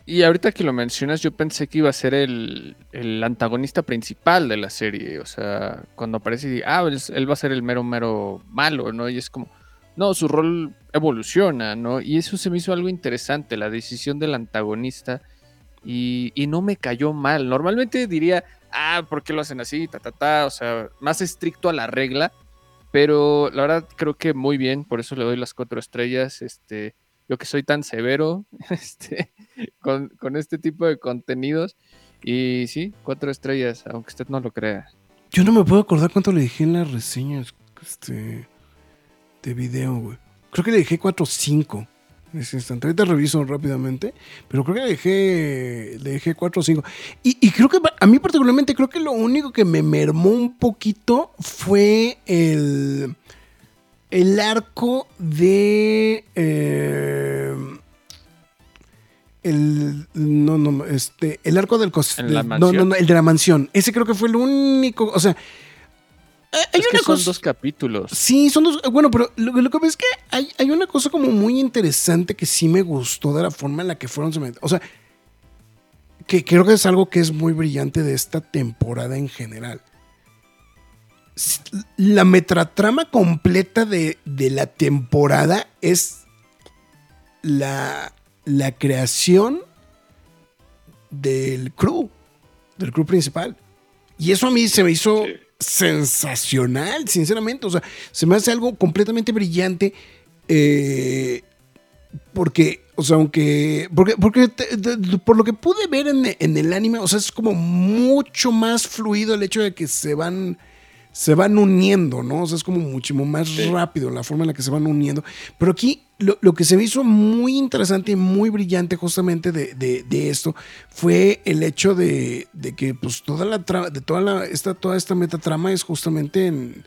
Y ahorita que lo mencionas, yo pensé que iba a ser el, el antagonista principal de la serie. O sea, cuando aparece, ah, él, él va a ser el mero, mero malo, ¿no? Y es como, no, su rol evoluciona, ¿no? Y eso se me hizo algo interesante, la decisión del antagonista. Y, y no me cayó mal. Normalmente diría, ah, ¿por qué lo hacen así? Ta, ta, ta. O sea, más estricto a la regla. Pero la verdad creo que muy bien, por eso le doy las cuatro estrellas. Este, yo que soy tan severo, este, con, con este tipo de contenidos. Y sí, cuatro estrellas, aunque usted no lo crea. yo no me puedo acordar cuánto le dije en las reseñas este, de video, güey. Creo que le dejé 4 o 5 en ese instante. Ahorita reviso rápidamente, pero creo que le dejé, le dejé 4 o 5. Y, y creo que a mí particularmente creo que lo único que me mermó un poquito fue el, el arco de... eh, el no no este el arco del ¿En la no no no el de la mansión ese creo que fue el único o sea eh, hay es que una son cosa dos capítulos. Sí, son dos. Bueno, pero lo, lo que pasa es que hay, hay una cosa como muy interesante que sí me gustó de la forma en la que fueron. O sea, que creo que es algo que es muy brillante de esta temporada en general. La metratrama completa de, de la temporada es la, la creación del crew, del crew principal. Y eso a mí se me hizo Sí. sensacional, sinceramente. O sea, se me hace algo completamente brillante. eh, porque, o sea, aunque. Porque, porque te- por lo que pude ver en, en el anime, o sea, es como mucho más fluido el hecho de que se van. Se van uniendo, ¿no? O sea, es como muchísimo más Sí. rápido la forma en la que se van uniendo. Pero aquí lo, lo que se me hizo muy interesante y muy brillante justamente de, de- de esto fue el hecho de, de que pues toda la trama, de toda la, esta, toda esta metatrama es justamente en,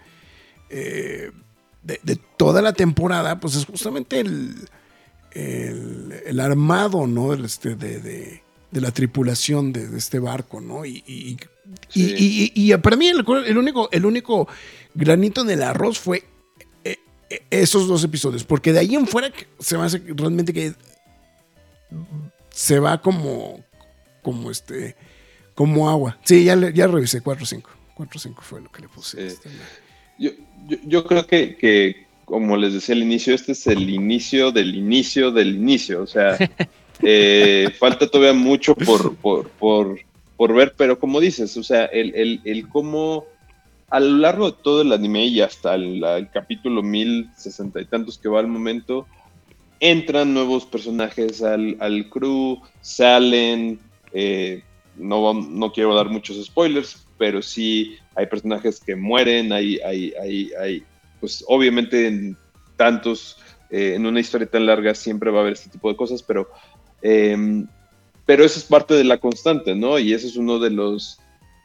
eh, de, toda la temporada, pues es justamente el, el, armado, ¿no? Este, de, de, la tripulación de, este barco, ¿no? Y, y, y, para mí el, único, el único granito en el arroz fue eh, eh, esos dos episodios, porque de ahí en fuera se me hace realmente que se va como, como este, como agua. Sí, ya, ya revisé 4-5. 4-5 fue lo que le puse. Este, yo, yo, creo que, que, como les decía al inicio, este es el inicio del inicio del inicio. O sea, eh, falta todavía mucho por, por, por, por, ver, pero como dices, o sea, el, el, el cómo a lo largo de todo el anime y hasta el, el capítulo 1060 y tantos que va al momento, entran nuevos personajes al, al crew, salen, eh, no, no quiero dar muchos spoilers, pero sí hay personajes que mueren, hay, hay, hay, hay pues obviamente en tantos, eh, en una historia tan larga siempre va a haber este tipo de cosas, pero, em, pero eso es parte de la constante, ¿no? Y ese es uno de los,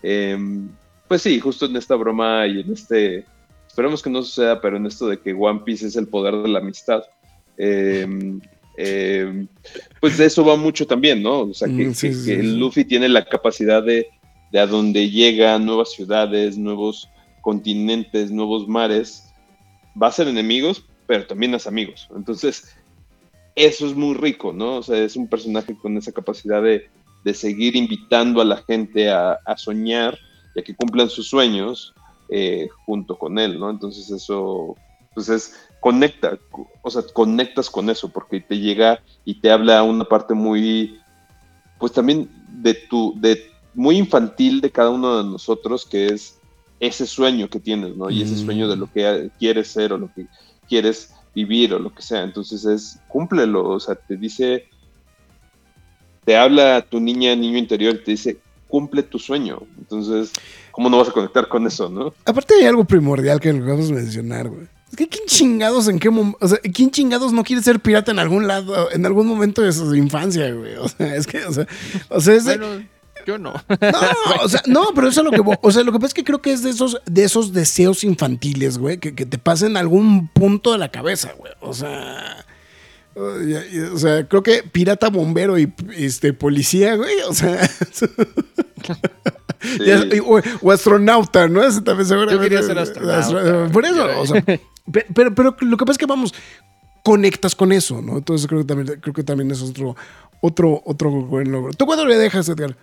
em, pues sí, justo en esta broma y en este, esperemos que no suceda, pero en esto de que One Piece es el poder de la amistad. Em, em, pues de eso va mucho también, ¿no? O sea, que, mm, Luffy tiene la capacidad de, de a donde llega, nuevas ciudades, nuevos continentes, nuevos mares, va a ser enemigos, pero también es amigos. Entonces, eso es muy rico, ¿no? O sea, es un personaje con esa capacidad de, seguir invitando a la gente a, soñar y a que cumplan sus sueños eh, junto con él, ¿no? Entonces, eso, pues es, conecta, o sea, conectas con eso, porque te llega y te habla una parte muy, pues también de tu, de muy infantil de cada uno de nosotros, que es ese sueño que tienes, ¿no? Y ese sueño de lo que quieres ser o lo que quieres vivir o lo que sea. Entonces es, cúmplelo, o sea, te dice, te habla tu niña, niño interior, te dice, cumple tu sueño. Entonces, ¿cómo no vas a conectar con eso, no? Aparte hay algo primordial que vamos a mencionar, güey. Es que quién chingados en qué momento, o sea, quién chingados no quiere ser pirata en algún lado, en algún momento de su infancia, güey. O sea, es que, o sea, o sea es bueno, yo no. No, o sea, no, pero eso es lo que, o sea, lo que pasa es que creo que es de esos, de esos deseos infantiles, güey, que, que te pasen algún punto de la cabeza, güey. O sea, o sea, creo que pirata, bombero y este policía, güey, o sea. o, astronauta, ¿no? Ese también seguro. Yo quería ser astronauta. Por eso, o sea, pero, pero lo que pasa es que vamos, conectas con eso, ¿no? Entonces creo que también, creo que también es otro, otro, otro buen logro. ¿Tú cuándo le dejas, Edgar?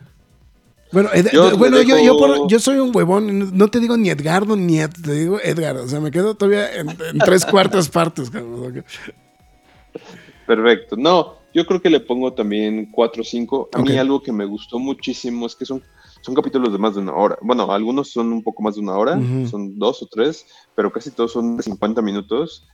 Bueno, yo, bueno yo, yo, soy un huevón, no te digo ni Edgardo ni Ed, te digo Edgar, o sea, me quedo todavía en, tres cuartas partes. Perfecto, no, yo creo que le pongo también 4 o 5. A mí algo que me gustó muchísimo es que son son capítulos de más de una hora. Bueno, algunos son un poco más de una hora, son dos o tres, pero casi todos son de 50 minutos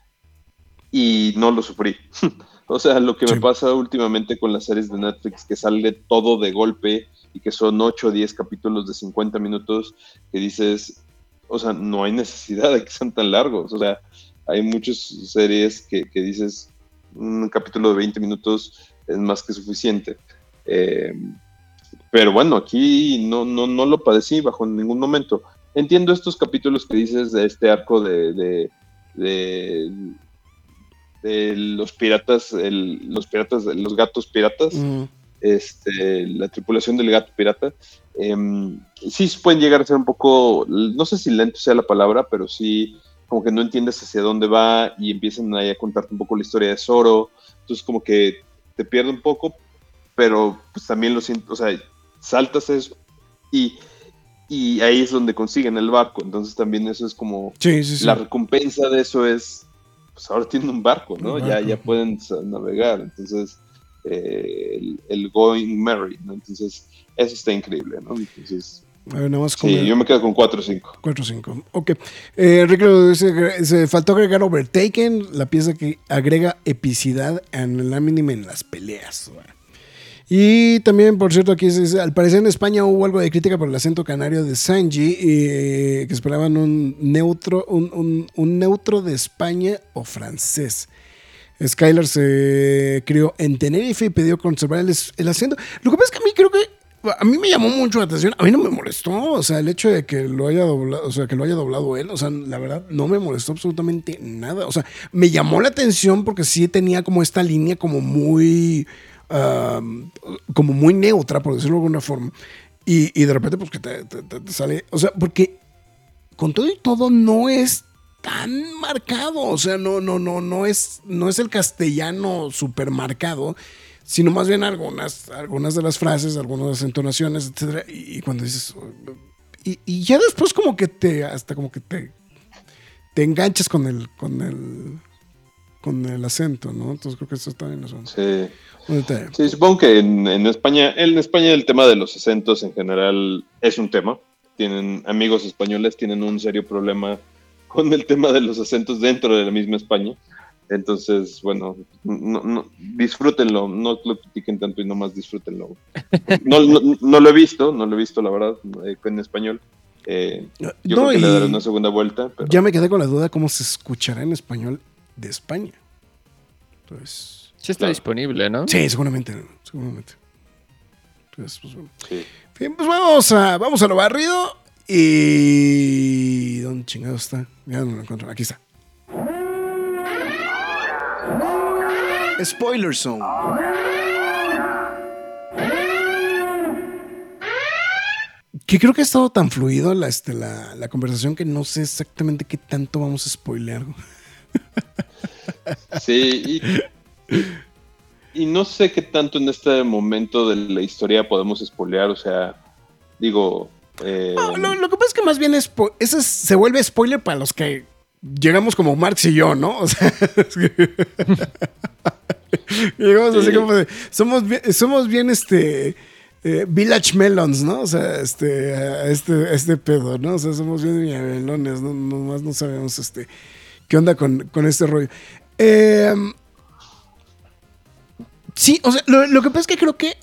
y no lo sufrí. o sea, lo que me pasa últimamente con las series de Netflix, que sale todo de golpe y que son 8 o 10 capítulos de 50 minutos, que dices, o sea, no hay necesidad de que sean tan largos. O sea, hay muchas series que, que dices, un capítulo de 20 minutos es más que suficiente. Eh, pero bueno, aquí no, no, no lo padecí bajo ningún momento. Entiendo estos capítulos que dices de este arco de, de, los piratas, los piratas, los gatos piratas, este, la tripulación del gato pirata. Eh, sí pueden llegar a ser un poco, no sé si lento sea la palabra, pero sí como que no entiendes hacia dónde va y empiezan ahí a contarte un poco la historia de Zoro. Entonces como que te pierde un poco, pero pues también lo siento, o sea, saltas eso y, y ahí es donde consiguen el barco. Entonces también eso es como la recompensa de eso es, pues ahora tienen un barco, ¿no? Ya, ya pueden navegar. Entonces, eh, el, Going Merry, ¿no? Entonces, eso está increíble, ¿no? Entonces... sí, yo me quedo con 4 o 5. 4 o 5. Ok. Eh, dice, se faltó agregar Overtaken, la pieza que agrega epicidad en el anime en las peleas. Y también, por cierto, aquí dice, al parecer en España hubo algo de crítica por el acento canario de Sanji, eh, que esperaban un neutro, un, neutro de España o francés. Skylar se crió en Tenerife y pidió conservar el, acento. Lo que pasa es que a mí creo que a mí me llamó mucho la atención. A mí no me molestó, o sea, el hecho de que lo haya doblado, o sea, que lo haya doblado él, o sea, la verdad no me molestó absolutamente nada. O sea, me llamó la atención porque sí tenía como esta línea como muy, como muy neutra, por decirlo de alguna forma. Y, y de repente, pues que te, te sale, o sea, porque con todo y todo no es tan marcado, o sea, no, no, no, no es, no es el castellano super marcado sino más bien algunas, algunas de las frases, algunas de las entonaciones, etcétera, y, cuando dices, y, ya después como que te, hasta como que te, te enganchas con el, con el, con el acento, ¿no? Entonces creo que eso está bien. Sí. sí, supongo que en, España, en España el tema de los acentos en general es un tema. Tienen amigos españoles, tienen un serio problema con el tema de los acentos dentro de la misma España. Entonces, bueno, no, disfrútenlo, no lo critiquen tanto y nomás disfrútenlo. No, no, lo he visto, no lo he visto, la verdad, eh, en español. Eh, yo creo que le daré una segunda vuelta. Ya me quedé con la duda cómo se escuchará en español de España. Entonces, sí está disponible, ¿no? Sí, seguramente, seguramente. Entonces, pues bueno. Bien, pues vamos a, vamos a lo barrido y... ¿Dónde chingado está? Ya no lo encuentro. Aquí está. Spoiler Zone. Que creo que ha estado tan fluido la, este, la, conversación que no sé exactamente qué tanto vamos a spoilear. Sí, y, no sé qué tanto en este momento de la historia podemos spoilear, o sea, digo... Eh, lo, que pasa es que más bien es, ese se vuelve spoiler para los que llegamos como Marx y yo, ¿no? O sea, llegamos así como de, somos bien, somos bien este eh, Village Melons, ¿no? O sea, este, este, este pedo, ¿no? O sea, somos bien melones, ¿no? Nomás no sabemos este qué onda con, este rollo. Em, sí, o sea, lo, que pasa es que creo que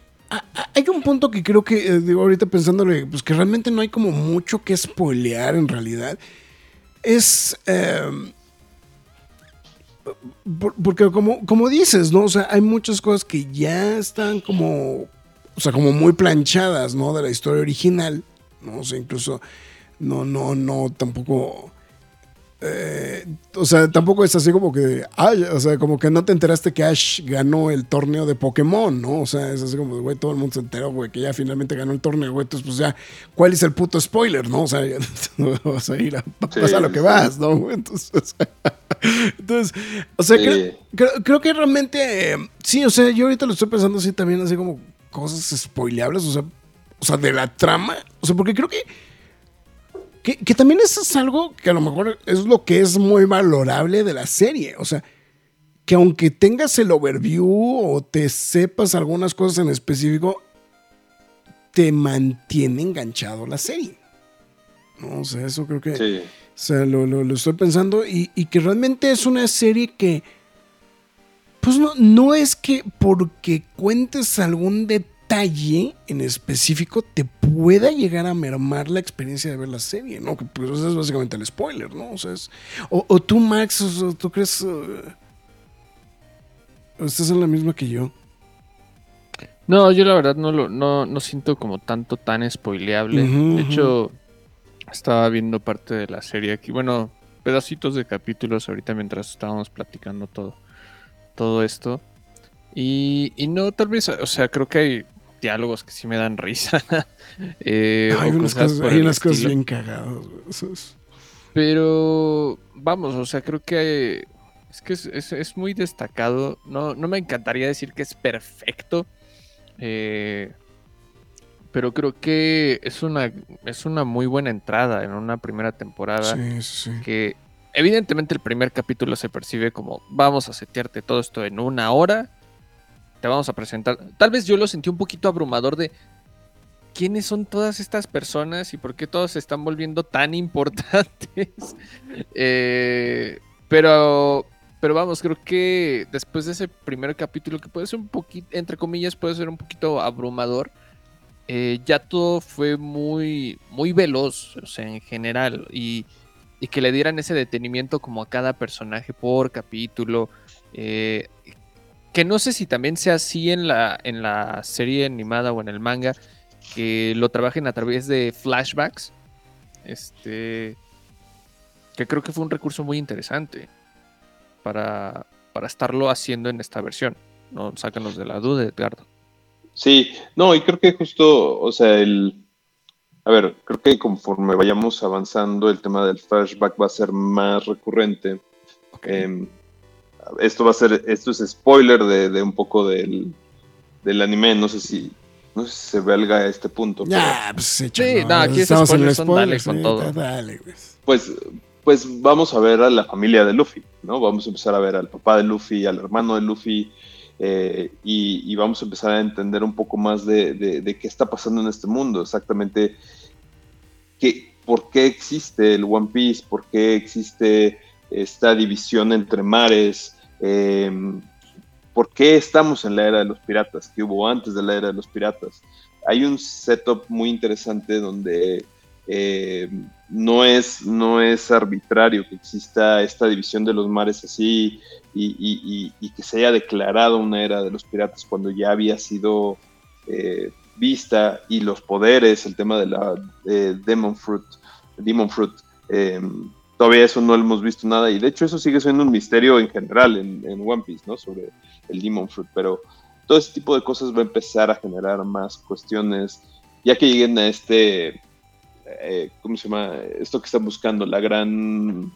hay un punto que creo que, eh, digo, ahorita pensándole, pues que realmente no hay como mucho que spoilear en realidad es... Em, porque como, como dices, ¿no? O sea, hay muchas cosas que ya están como, o sea, como muy planchadas, ¿no? De la historia original, ¿no? O sea, incluso, no, no, no, tampoco eh, o sea, tampoco es así como que, ay, o sea, como que no te enteraste que Ash ganó el torneo de Pokémon, ¿no? O sea, es así como, güey, todo el mundo se enteró, güey, que ya finalmente ganó el torneo, güey, entonces pues ya, ¿cuál es el puto spoiler, no? O sea, ya, vas a ir a pasar lo que vas, ¿no? Entonces, entonces o sea, creo, que realmente, sí, o sea, yo ahorita lo estoy pensando así también, así como cosas spoileables, o sea, o sea, de la trama, o sea, porque creo que que, también eso es algo que a lo mejor es lo que es muy valorable de la serie. O sea, que aunque tengas el overview o te sepas algunas cosas en específico, te mantiene enganchado la serie. ¿No? O sea, eso creo que. Sí. O sea, lo, estoy pensando. Y, y, que realmente es una serie que. Pues no, no es que porque cuentes algún detalle en específico te pueda llegar a mermar la experiencia de ver la serie, ¿no? Que pues es básicamente el spoiler, ¿no? O sea, o, tú, Max, tú crees... Uh, estás en la misma que yo. No, yo la verdad no lo no, no siento como tanto tan spoileable. de hecho, estaba viendo parte de la serie aquí. Bueno, pedacitos de capítulos ahorita mientras estábamos platicando todo, todo esto. Y, y no, tal vez, o sea, creo que hay diálogos que sí me dan risa. Eh, hay, unas cosas, bien cagadas. Pero vamos, o sea, creo que es que es, muy destacado. No, no me encantaría decir que es perfecto. Eh, pero creo que es una, es una muy buena entrada en una primera temporada. Sí, sí. Que evidentemente el primer capítulo se percibe como vamos a setearte todo esto en una hora te vamos a presentar. Tal vez yo lo sentí un poquito abrumador de quiénes son todas estas personas y por qué todos se están volviendo tan importantes. Eh, pero, pero vamos, creo que después de ese primer capítulo, que puede ser un poquito, entre comillas, puede ser un poquito abrumador, eh, ya todo fue muy, muy veloz, o sea, en general, y, y, que le dieran ese detenimiento como a cada personaje por capítulo. Eh, que no sé si también sea así en la, en la serie animada o en el manga, que lo trabajen a través de flashbacks. Este. Que creo que fue un recurso muy interesante para, para estarlo haciendo en esta versión. No sácanos de la duda, Edgardo. Sí, no, y creo que justo, o sea, el. A ver, creo que conforme vayamos avanzando, el tema del flashback va a ser más recurrente. Em, esto va a ser, esto es spoiler de, un poco del, del anime, no sé si no sé si se valga a este punto. Ya, pues sí, no, aquí estamos en el spoiler, con todo. pues. pues. pues. vamos a ver a la familia de Luffy, ¿no? Vamos a empezar a ver al papá de Luffy, al hermano de Luffy, eh, y, vamos a empezar a entender un poco más de, qué está pasando en este mundo, exactamente qué, por qué existe el One Piece, por qué existe esta división entre mares, eh, por qué estamos en la era de los piratas, qué hubo antes de la era de los piratas. Hay un setup muy interesante donde eh, no, es, no es arbitrario que exista esta división de los mares así y, que se haya declarado una era de los piratas cuando ya había sido eh, vista y los poderes, el tema de la Demon Fruit, Demon Fruit eh, todavía eso no hemos visto nada y de hecho eso sigue siendo un misterio en general en, One Piece, ¿no? Sobre el Demon Fruit, pero todo ese tipo de cosas va a empezar a generar más cuestiones, ya que lleguen a este, eh, ¿cómo se llama? Esto que están buscando, la gran,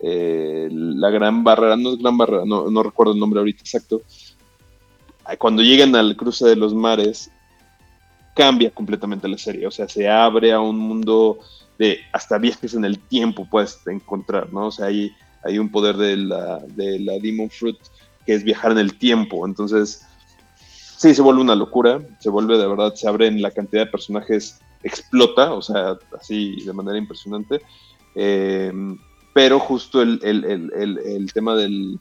eh, la gran barrera, no es gran barrera, no, no recuerdo el nombre ahorita exacto, cuando lleguen al cruce de los mares, cambia completamente la serie, o sea, se abre a un mundo de hasta viajes en el tiempo puedes encontrar, ¿no? O sea, hay, hay un poder de la, de la Demon Fruit que es viajar en el tiempo. Entonces, sí, se vuelve una locura, se vuelve de verdad, se abre en la cantidad de personajes, explota, o sea, así de manera impresionante. Eh, pero justo el, tema del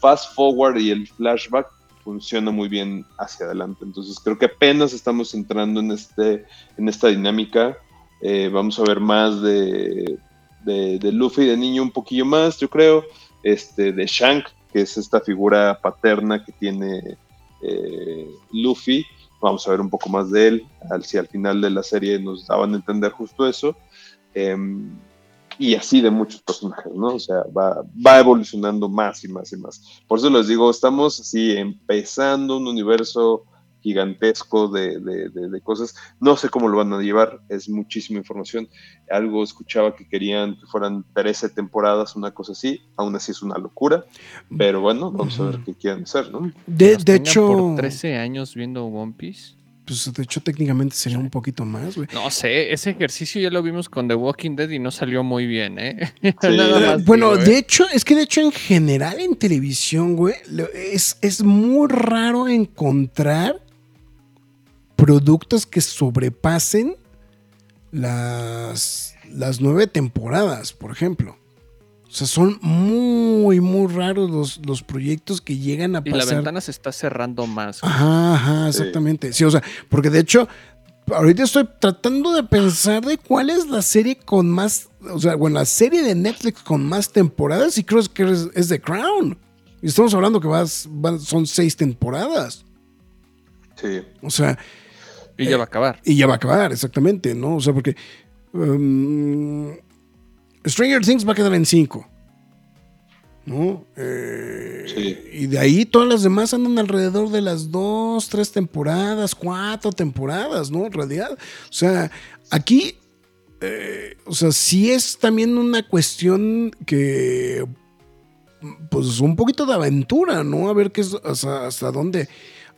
fast forward y el flashback funciona muy bien hacia adelante. Entonces creo que apenas estamos entrando en, este, en esta dinámica. Eh, vamos a ver más de, de, Luffy, de niño un poquillo más, yo creo. Este, de Shank, que es esta figura paterna que tiene eh, Luffy. Vamos a ver un poco más de él, al, si al final de la serie nos daban a entender justo eso. Em, y así de muchos personajes, ¿no? O sea, va, va evolucionando más y más y más. Por eso les digo, estamos así empezando un universo gigantesco de, de, cosas. No sé cómo lo van a llevar, es muchísima información. Algo escuchaba que querían que fueran 13 temporadas, una cosa así. Aún así es una locura, pero bueno, vamos a ver qué quieren hacer, ¿no? De, de hecho... Por 13 años viendo One Piece. Pues de hecho técnicamente sería un poquito más, güey. No sé, ese ejercicio ya lo vimos con The Walking Dead y no salió muy bien, ¿eh? bueno, de ¿eh? hecho, es que de hecho en general en televisión, güey, es, es muy raro encontrar productos que sobrepasen las, las nueve temporadas, por ejemplo. O sea, son muy, muy raros los, proyectos que llegan a pasar. Y la ventana se está cerrando más. Ajá, ajá, exactamente. Sí, o sea, porque de hecho, ahorita estoy tratando de pensar de cuál es la serie con más, o sea, bueno, la serie de Netflix con más temporadas y creo que es, The Crown. Y estamos hablando que vas, son seis temporadas. Sí. O sea, y ya va a acabar. Y ya va a acabar, exactamente, ¿no? O sea, porque um, Stranger Things va a quedar en 5. ¿No? Eh, sí. Y de ahí todas las demás andan alrededor de las dos, tres temporadas, cuatro temporadas, ¿no? Radial. O sea, aquí, eh, o sea, sí es también una cuestión que, pues, un poquito de aventura, ¿no? A ver qué es, hasta dónde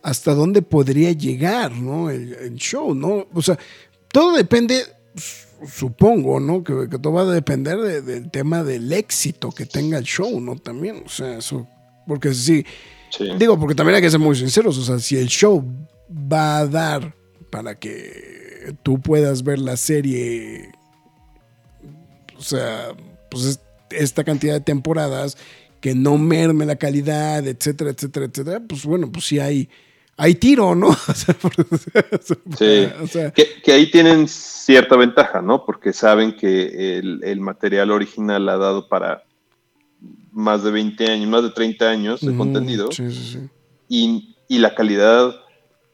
hasta dónde podría llegar, ¿no? El, show, ¿no? O sea, todo depende, supongo, ¿no? Que, todo va a depender del tema del éxito que tenga el show, ¿no? También, o sea, eso, porque sí, digo, porque también hay que ser muy sinceros, o sea, si el show va a dar para que tú puedas ver la serie, o sea, pues esta cantidad de temporadas, que no merme la calidad, etcétera, etcétera, etcétera, pues bueno, pues sí hay hay tiro, ¿no? sí, que, ahí tienen cierta ventaja, ¿no? Porque saben que el, material original ha dado para más de 20 años, más de 30 años de contenido. Sí, sí, y, y, la calidad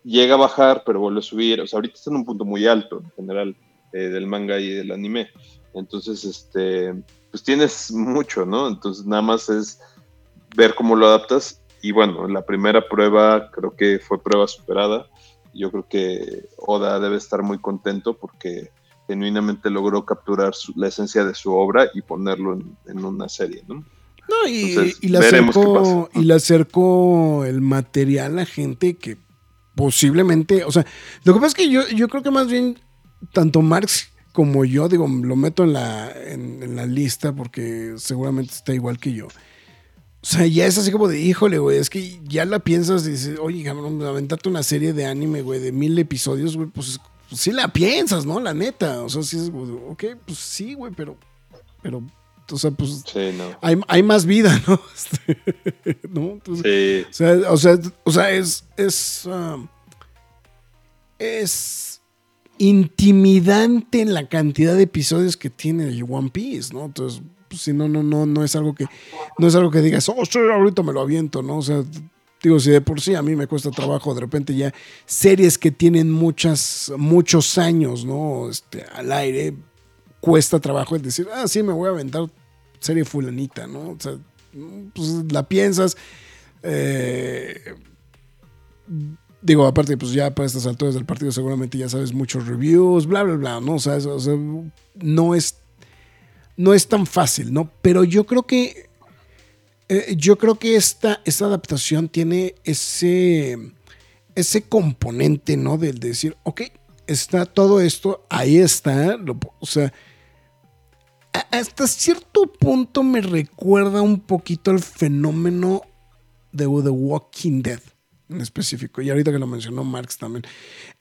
llega a bajar, pero vuelve a subir. O sea, ahorita está en un punto muy alto en general eh, del manga y del anime. Entonces, este, pues tienes mucho, ¿no? Entonces, nada más es ver cómo lo adaptas. Y bueno, la primera prueba creo que fue prueba superada. Yo creo que Oda debe estar muy contento porque genuinamente logró capturar la esencia de su obra y ponerlo en, una serie, ¿no? No, y, le acercó, y le acercó el material a gente que posiblemente, o sea, lo que pasa es que yo, yo creo que más bien tanto Marx como yo, digo, lo meto en la, en, la lista porque seguramente está igual que yo. O sea, ya es así como de, híjole, güey, es que ya la piensas y dices, oye, cabrón, aventarte una serie de anime, güey, de mil episodios, güey, pues, pues, sí la piensas, ¿no? La neta. O sea, sí es, ok, pues sí, güey, pero, pero o sea, pues hay, más vida, ¿no? Este, ¿no? sí. O sea, o sea, o sea, es, es, um, es intimidante en la cantidad de episodios que tiene One Piece, ¿no? Entonces, pues, si no, no, no, no es algo que, no es algo que digas, oh, sí, ahorita me lo aviento, ¿no? O sea, digo, si de por sí a mí me cuesta trabajo, de repente ya series que tienen muchas, muchos años, ¿no? Este, al aire, cuesta trabajo el decir, ah, sí, me voy a aventar serie fulanita, ¿no? O sea, pues la piensas. Eh, digo, aparte, pues ya para estas alturas del partido seguramente ya sabes muchos reviews, bla, bla, bla, ¿no? O sea, no es, no es tan fácil, ¿no? Pero yo creo que, eh, yo creo que esta, esta adaptación tiene ese, ese componente, ¿no? Del de decir, ok, está todo esto, ahí está, o sea, hasta cierto punto me recuerda un poquito el fenómeno de The Walking Dead en específico. Y ahorita que lo mencionó Marx también.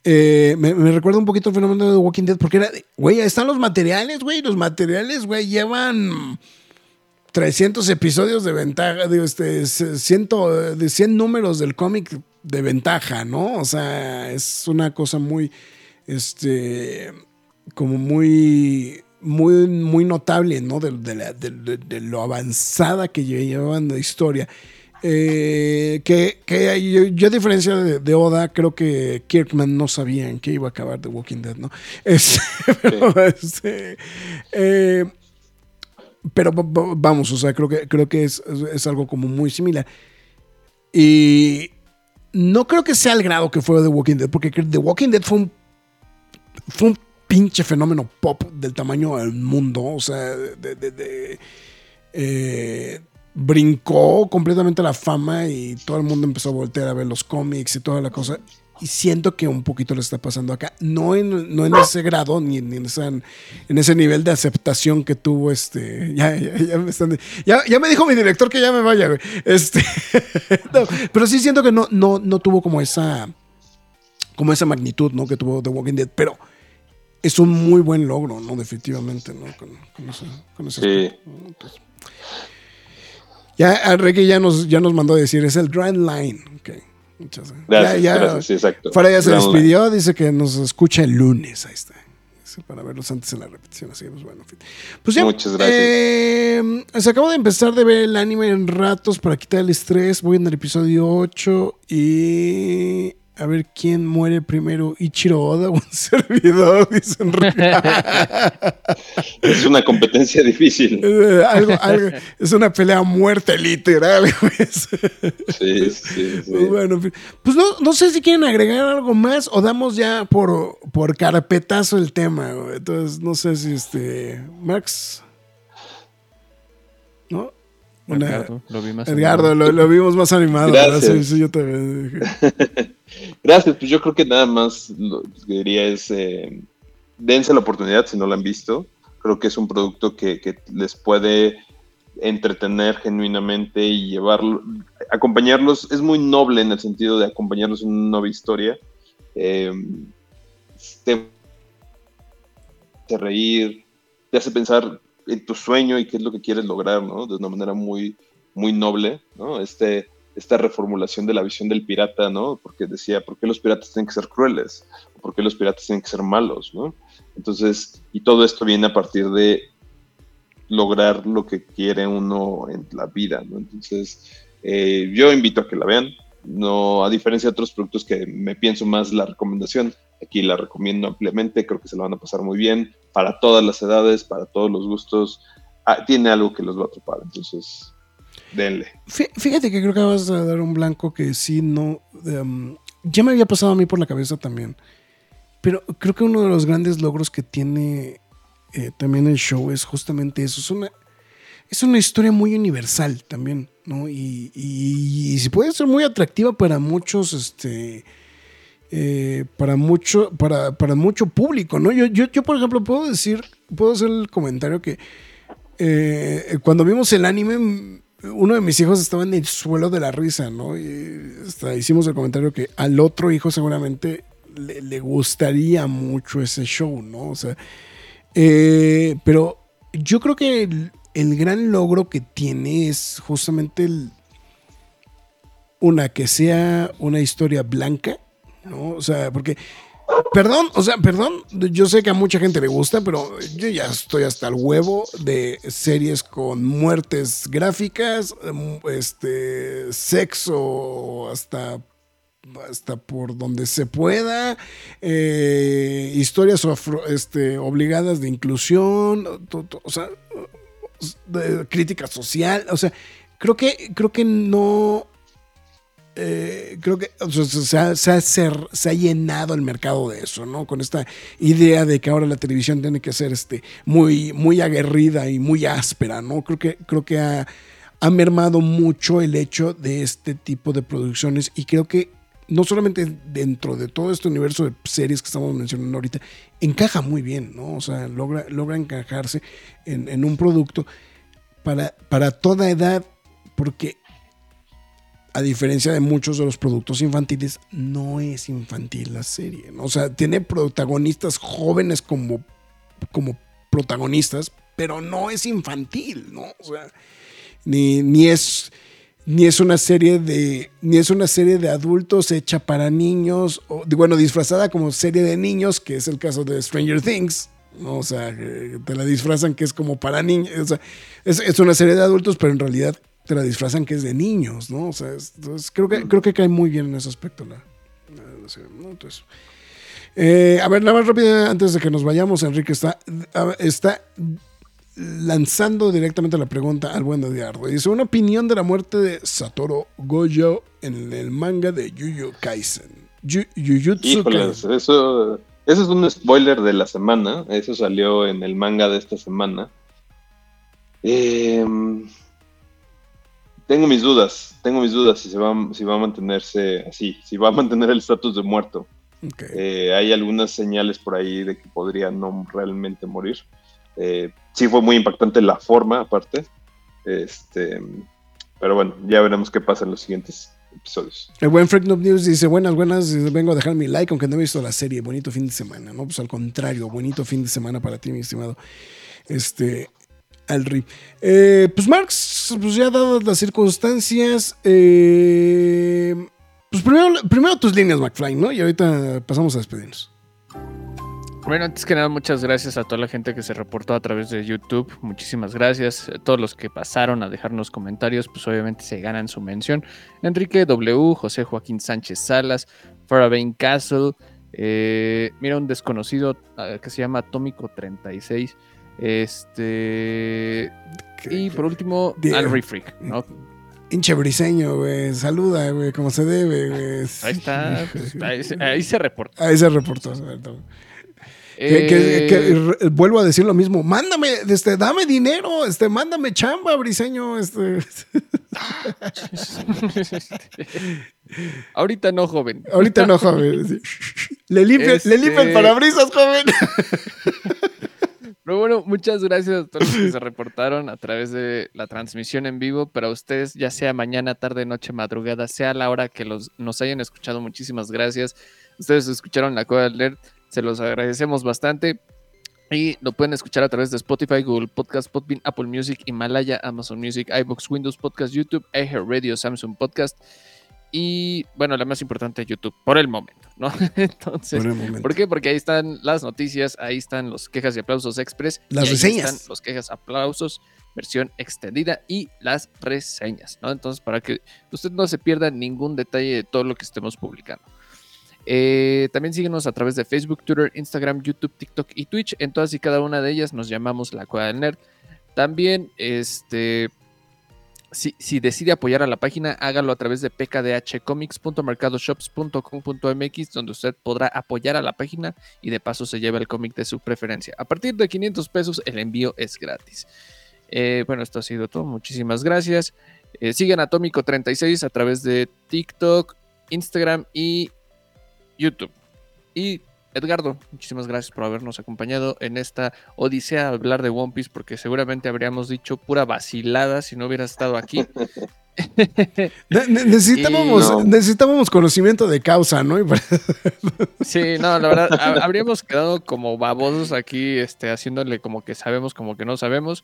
Eh, me, recuerda un poquito el fenómeno de Walking Dead porque era, güey, están los materiales, güey. Los materiales, güey, llevan 300 episodios de ventaja, de, este, ciento, de 100 números del cómic de ventaja, ¿no? O sea, es una cosa muy, este, como muy muy, muy notable, ¿no? De, lo avanzada que llevaban de historia. Eh, que, que yo, a diferencia de, Oda, creo que Kirkman no sabía en qué iba a acabar The Walking Dead, ¿no? Este, pero, este, eh, pero vamos, o sea, creo que, creo que es, es, algo como muy similar. Y no creo que sea el grado que fue The Walking Dead, porque The Walking Dead fue un, fue un pinche fenómeno pop del tamaño del mundo. O sea, de, eh, brincó completamente la fama y todo el mundo empezó a voltear a ver los cómics y toda la cosa. Y siento que un poquito le está pasando acá. No en, no en ese grado, ni, en, en, ese nivel de aceptación que tuvo este. Ya, ya, me, dijo mi director que ya me vaya, güey. Este, pero sí siento que no, no, no tuvo como esa. Como esa magnitud, ¿no? Que tuvo The Walking Dead. Pero es un muy buen logro, ¿no? Definitivamente, ¿no? Con, ese, sí. Ya Reggie ya nos, ya nos mandó a decir, es el Grand Line. Okay. Muchas gracias. Ya, gracias, sí, exacto. Fuera ya se despidió, dice que nos escucha el lunes. Ahí está. Para verlos antes en la repetición. Así pues bueno. Pues ya. Muchas gracias. Eh, se acabo de empezar de ver el anime en ratos para quitar el estrés. Voy en el episodio 8 y a ver quién muere primero, Ichiro Oda o un servidor, dicen. es una competencia difícil. Eh, es una pelea a muerte literal. sí, sí, sí. Bueno, pues no, sé si quieren agregar algo más o damos ya por, por carpetazo el tema. Entonces, no sé si este. Max. Edgardo, lo vi más Edgardo, lo, vimos más animado. Gracias. Sí, yo también. Gracias, pues yo creo que nada más lo que diría es eh, dense la oportunidad si no la han visto. Creo que es un producto que, les puede entretener genuinamente y llevarlo, acompañarlos, es muy noble en el sentido de acompañarlos en una nueva historia. Eh, te hace reír, te hace pensar en tu sueño y qué es lo que quieres lograr, ¿no? De una manera muy, muy noble, ¿no? Este, esta reformulación de la visión del pirata, ¿no? Porque decía, ¿por qué los piratas tienen que ser crueles? ¿Por qué los piratas tienen que ser malos, ¿no? Entonces, y todo esto viene a partir de lograr lo que quiere uno en la vida, ¿no? Entonces, eh, yo invito a que la vean, No, a diferencia de otros productos que me pienso más la recomendación, aquí la recomiendo ampliamente, creo que se la van a pasar muy bien, para todas las edades, para todos los gustos, ah, tiene algo que los va a atrapar, entonces denle. Fíjate que creo que vas a dar un blanco que sí, no, em, ya me había pasado a mí por la cabeza también, pero creo que uno de los grandes logros que tiene eh, también el show es justamente eso, es una, es una historia muy universal también, ¿no? Y, y, puede ser muy atractiva para muchos, este, eh, para mucho, para, para, mucho público, ¿no? Yo, yo, yo, por ejemplo, puedo decir, puedo hacer el comentario que eh, cuando vimos el anime, uno de mis hijos estaba en el suelo de la risa, ¿no? Y hasta hicimos el comentario que al otro hijo seguramente le, gustaría mucho ese show, ¿no? O sea, eh, pero yo creo que el gran logro que tiene es justamente el, una que sea una historia blanca, ¿no? O sea, porque, perdón, o sea, perdón, yo sé que a mucha gente le gusta, pero yo ya estoy hasta el huevo de series con muertes gráficas, este, sexo, hasta hasta por donde se pueda, eh, historias este, obligadas de inclusión, o sea, crítica social, o sea, creo que, creo que no... Eh, creo que se, ha, se, ha, llenado el mercado de eso, ¿no? Con esta idea de que ahora la televisión tiene que ser este, muy, muy aguerrida y muy áspera, ¿no? Creo que, creo que ha, mermado mucho el hecho de este tipo de producciones y creo que no solamente dentro de todo este universo de series que estamos mencionando ahorita, encaja muy bien, ¿no? O sea, logra, logra encajarse en, un producto para, para toda edad, porque a diferencia de muchos de los productos infantiles, no es infantil la serie. O sea, tiene protagonistas jóvenes como, como protagonistas, pero no es infantil, ¿no? O sea, ni, ni es ni es una serie de ni es una serie de adultos hecha para niños o bueno disfrazada como serie de niños que es el caso de Stranger Things ¿no? o sea te la disfrazan que es como para niños o sea, es, una serie de adultos pero en realidad te la disfrazan que es de niños no o sea entonces, creo que creo que cae muy bien en ese aspecto la, entonces eh, a ver nada más rápido antes de que nos vayamos Enrique está está lanzando directamente la pregunta al buen Eduardo. Dice, una opinión de la muerte de Satoru Gojo en el manga de Yu Kaisen. Híjoles, eso, eso es un spoiler de la semana. Eso salió en el manga de esta semana. Em, tengo mis dudas, tengo mis dudas si, se va, si va a mantenerse así, si va a mantener el estatus de muerto. Eh, hay algunas señales por ahí de que podría no realmente morir. Eh, sí fue muy impactante la forma, aparte. Este, pero bueno, ya veremos qué pasa en los siguientes episodios. El buen Freak News dice, buenas, buenas, vengo a dejar mi like, aunque no he visto la serie, bonito fin de semana, ¿no? Pues al contrario, bonito fin de semana para ti, mi estimado. Este, Alri. Eh, pues Marx, pues ya dadas las circunstancias, eh, pues primero, tus líneas, McFly, ¿no? Y ahorita pasamos a despedirnos. Bueno, antes que nada, muchas gracias a toda la gente que se reportó a través de YouTube. Muchísimas gracias. Todos los que pasaron a dejarnos comentarios, pues obviamente se ganan su mención. Enrique W, José Joaquín Sánchez Salas, Farabane Castle, eh, mira un desconocido ah, que se llama Atómico 36. Este. Y por último, Al Freak, ¿no? Hinche briseño, güey. Saluda, güey, como se debe, güey. Ahí está. Pues, ahí, se reportó. Ahí se reportó. Que, eh, vuelvo a decir lo mismo. Mándame, este, dame dinero, este, mándame chamba, briseño. Este. Ahorita no, joven. Ahorita no, joven. Le limpia, le este limpia el parabrisas, joven. Pero bueno, muchas gracias a todos los que se reportaron a través de la transmisión en vivo. Para ustedes, ya sea mañana, tarde, noche, madrugada, sea la hora que los, nos hayan escuchado, muchísimas gracias. Ustedes escucharon la Coda Alert se los agradecemos bastante. Y lo pueden escuchar a través de Spotify, Google Podcast, Podbean, Apple Music, Himalaya, Amazon Music, iBox, Windows Podcast, YouTube, Radio, Samsung Podcast. Y bueno, la más importante, YouTube, por el momento, ¿no? Entonces, Por el momento. ¿por qué? Porque ahí están las noticias, ahí están los quejas y aplausos express. Las reseñas. Están los quejas, aplausos, versión extendida y las reseñas, ¿no? Entonces, para que usted no se pierda ningún detalle de todo lo que estemos publicando. Eh, también síguenos a través de Facebook, Twitter, Instagram, YouTube, TikTok y Twitch. En todas y cada una de ellas nos llamamos La Cueva del Nerd. También, este, si, decide apoyar a la página, hágalo a través de pkdhcomics.mercadoshops.com.mx, donde usted podrá apoyar a la página y de paso se lleva el cómic de su preferencia. A partir de 500 pesos, el envío es gratis. Eh, bueno, esto ha sido todo. Muchísimas gracias. Eh, sigan Atómico36 a través de TikTok, Instagram y YouTube. Y Edgardo, muchísimas gracias por habernos acompañado en esta odisea a hablar de One Piece, porque seguramente habríamos dicho pura vacilada si no hubieras estado aquí. Ne- ne- necesitábamos, no. necesitábamos conocimiento de causa, ¿no? Sí, no, la verdad, ha- habríamos quedado como babosos aquí, este, haciéndole como que sabemos, como que no sabemos.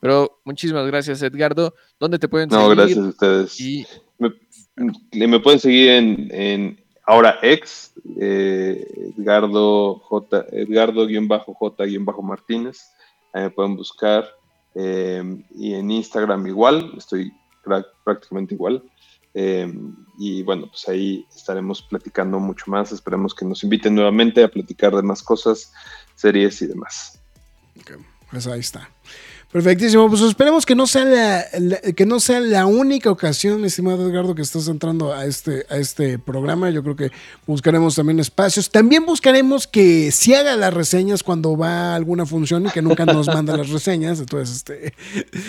Pero muchísimas gracias, Edgardo. ¿Dónde te pueden No, seguir? gracias a ustedes. Y Me, me pueden seguir en, en ahora ex, eh, Edgardo J, Edgardo-J-Martínez. Ahí me pueden buscar. eh, y en Instagram igual, estoy prá- prácticamente igual. Eh, y bueno, pues ahí estaremos platicando mucho más. Esperemos que nos inviten nuevamente a platicar de más cosas, series y demás. Pues ahí está. Perfectísimo. Pues esperemos que no sea la, la- que no sea la única ocasión, mi estimado Edgardo, que estás entrando a este, a este programa. Yo creo que buscaremos también espacios. También buscaremos que si haga las reseñas cuando va a alguna función y que nunca nos manda las reseñas. Entonces, este,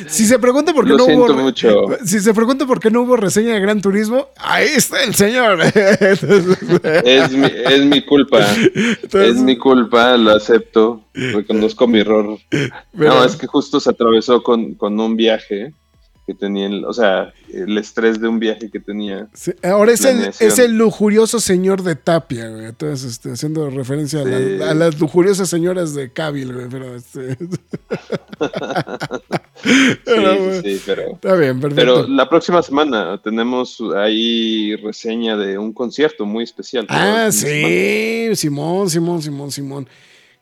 si se pregunta por qué Lo no hubo. mucho. Si se pregunta por qué no hubo reseña de Gran Turismo, ahí está el señor. Entonces, Es mi, es mi culpa. entonces- Es mi culpa, lo acepto, reconozco mi error. pero- No, es que justo se atravesó con, con un viaje que tenía, el- o sea, el estrés de un viaje que tenía. Sí, ahora es el, es el lujurioso señor de Tapia, güey. Entonces, este, haciendo referencia a, la- a las lujuriosas señoras de Cabil, güey. Pero este, Sí, Pero, sí, pero, está bien, pero perfecto. la próxima semana tenemos ahí reseña de un concierto muy especial. ah, semana. sí, Simón, Simón, Simón, Simón.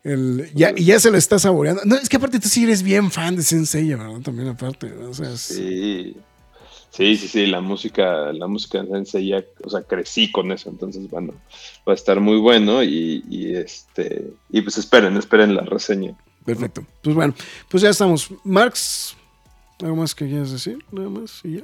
El- ya, y ya se lo está saboreando. No, es que aparte tú sí eres bien fan de Sensei, ¿verdad? También aparte. ¿no? O sea, es- Sí. Sí, sí, sí, la música, la música en Sensei ya, o sea, crecí con eso, entonces, bueno, va a estar muy bueno y, y, este, y pues esperen, esperen la reseña. Perfecto. Pues bueno, pues ya estamos. Marx, ¿algo más que quieras decir? Nada más y ya.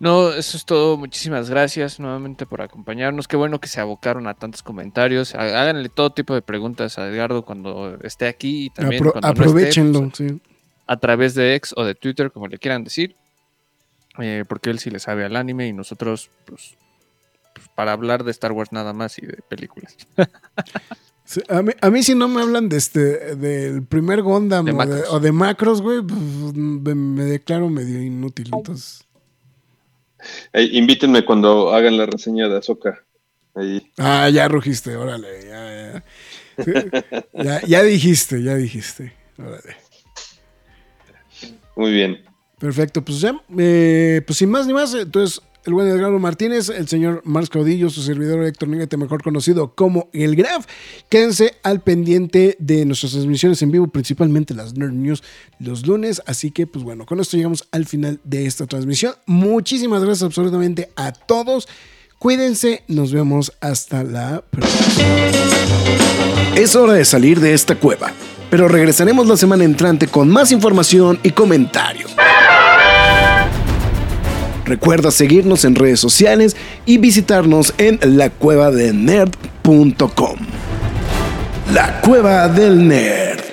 No, eso es todo. Muchísimas gracias nuevamente por acompañarnos. Qué bueno que se abocaron a tantos comentarios. Há- Háganle todo tipo de preguntas a Edgardo cuando esté aquí y también Apro- cuando no esté, aprovechenlo, pues, sí. a través de X o de Twitter, como le quieran decir. Eh, porque él sí le sabe al anime y nosotros, pues, pues, para hablar de Star Wars nada más y de películas. Sí, a, mí, a mí si no me hablan de este del primer Gundam De o, de, macros. o de macros, güey, pues, me, me declaro medio inútil. Entonces, Eh, invítenme cuando hagan la reseña de Azoka. Ahí. ah, ya rugiste, órale, ya, ya. Ya, ya dijiste, ya dijiste. Órale. Muy bien. Perfecto, pues ya, eh, pues sin más ni más, entonces el buen Edgardo Martínez, el señor Marx Caudillo, su servidor Héctor Níguete, mejor conocido como El Graf. Quédense al pendiente de nuestras transmisiones en vivo, principalmente las Nerd News los lunes. Así que, pues bueno, con esto llegamos al final de esta transmisión. Muchísimas gracias absolutamente a todos. Cuídense, nos vemos hasta la próxima. Es hora de salir de esta cueva, pero regresaremos la semana entrante con más información y comentarios. Recuerda seguirnos en redes sociales y visitarnos en lacuevadelnerd.com. La Cueva del Nerd.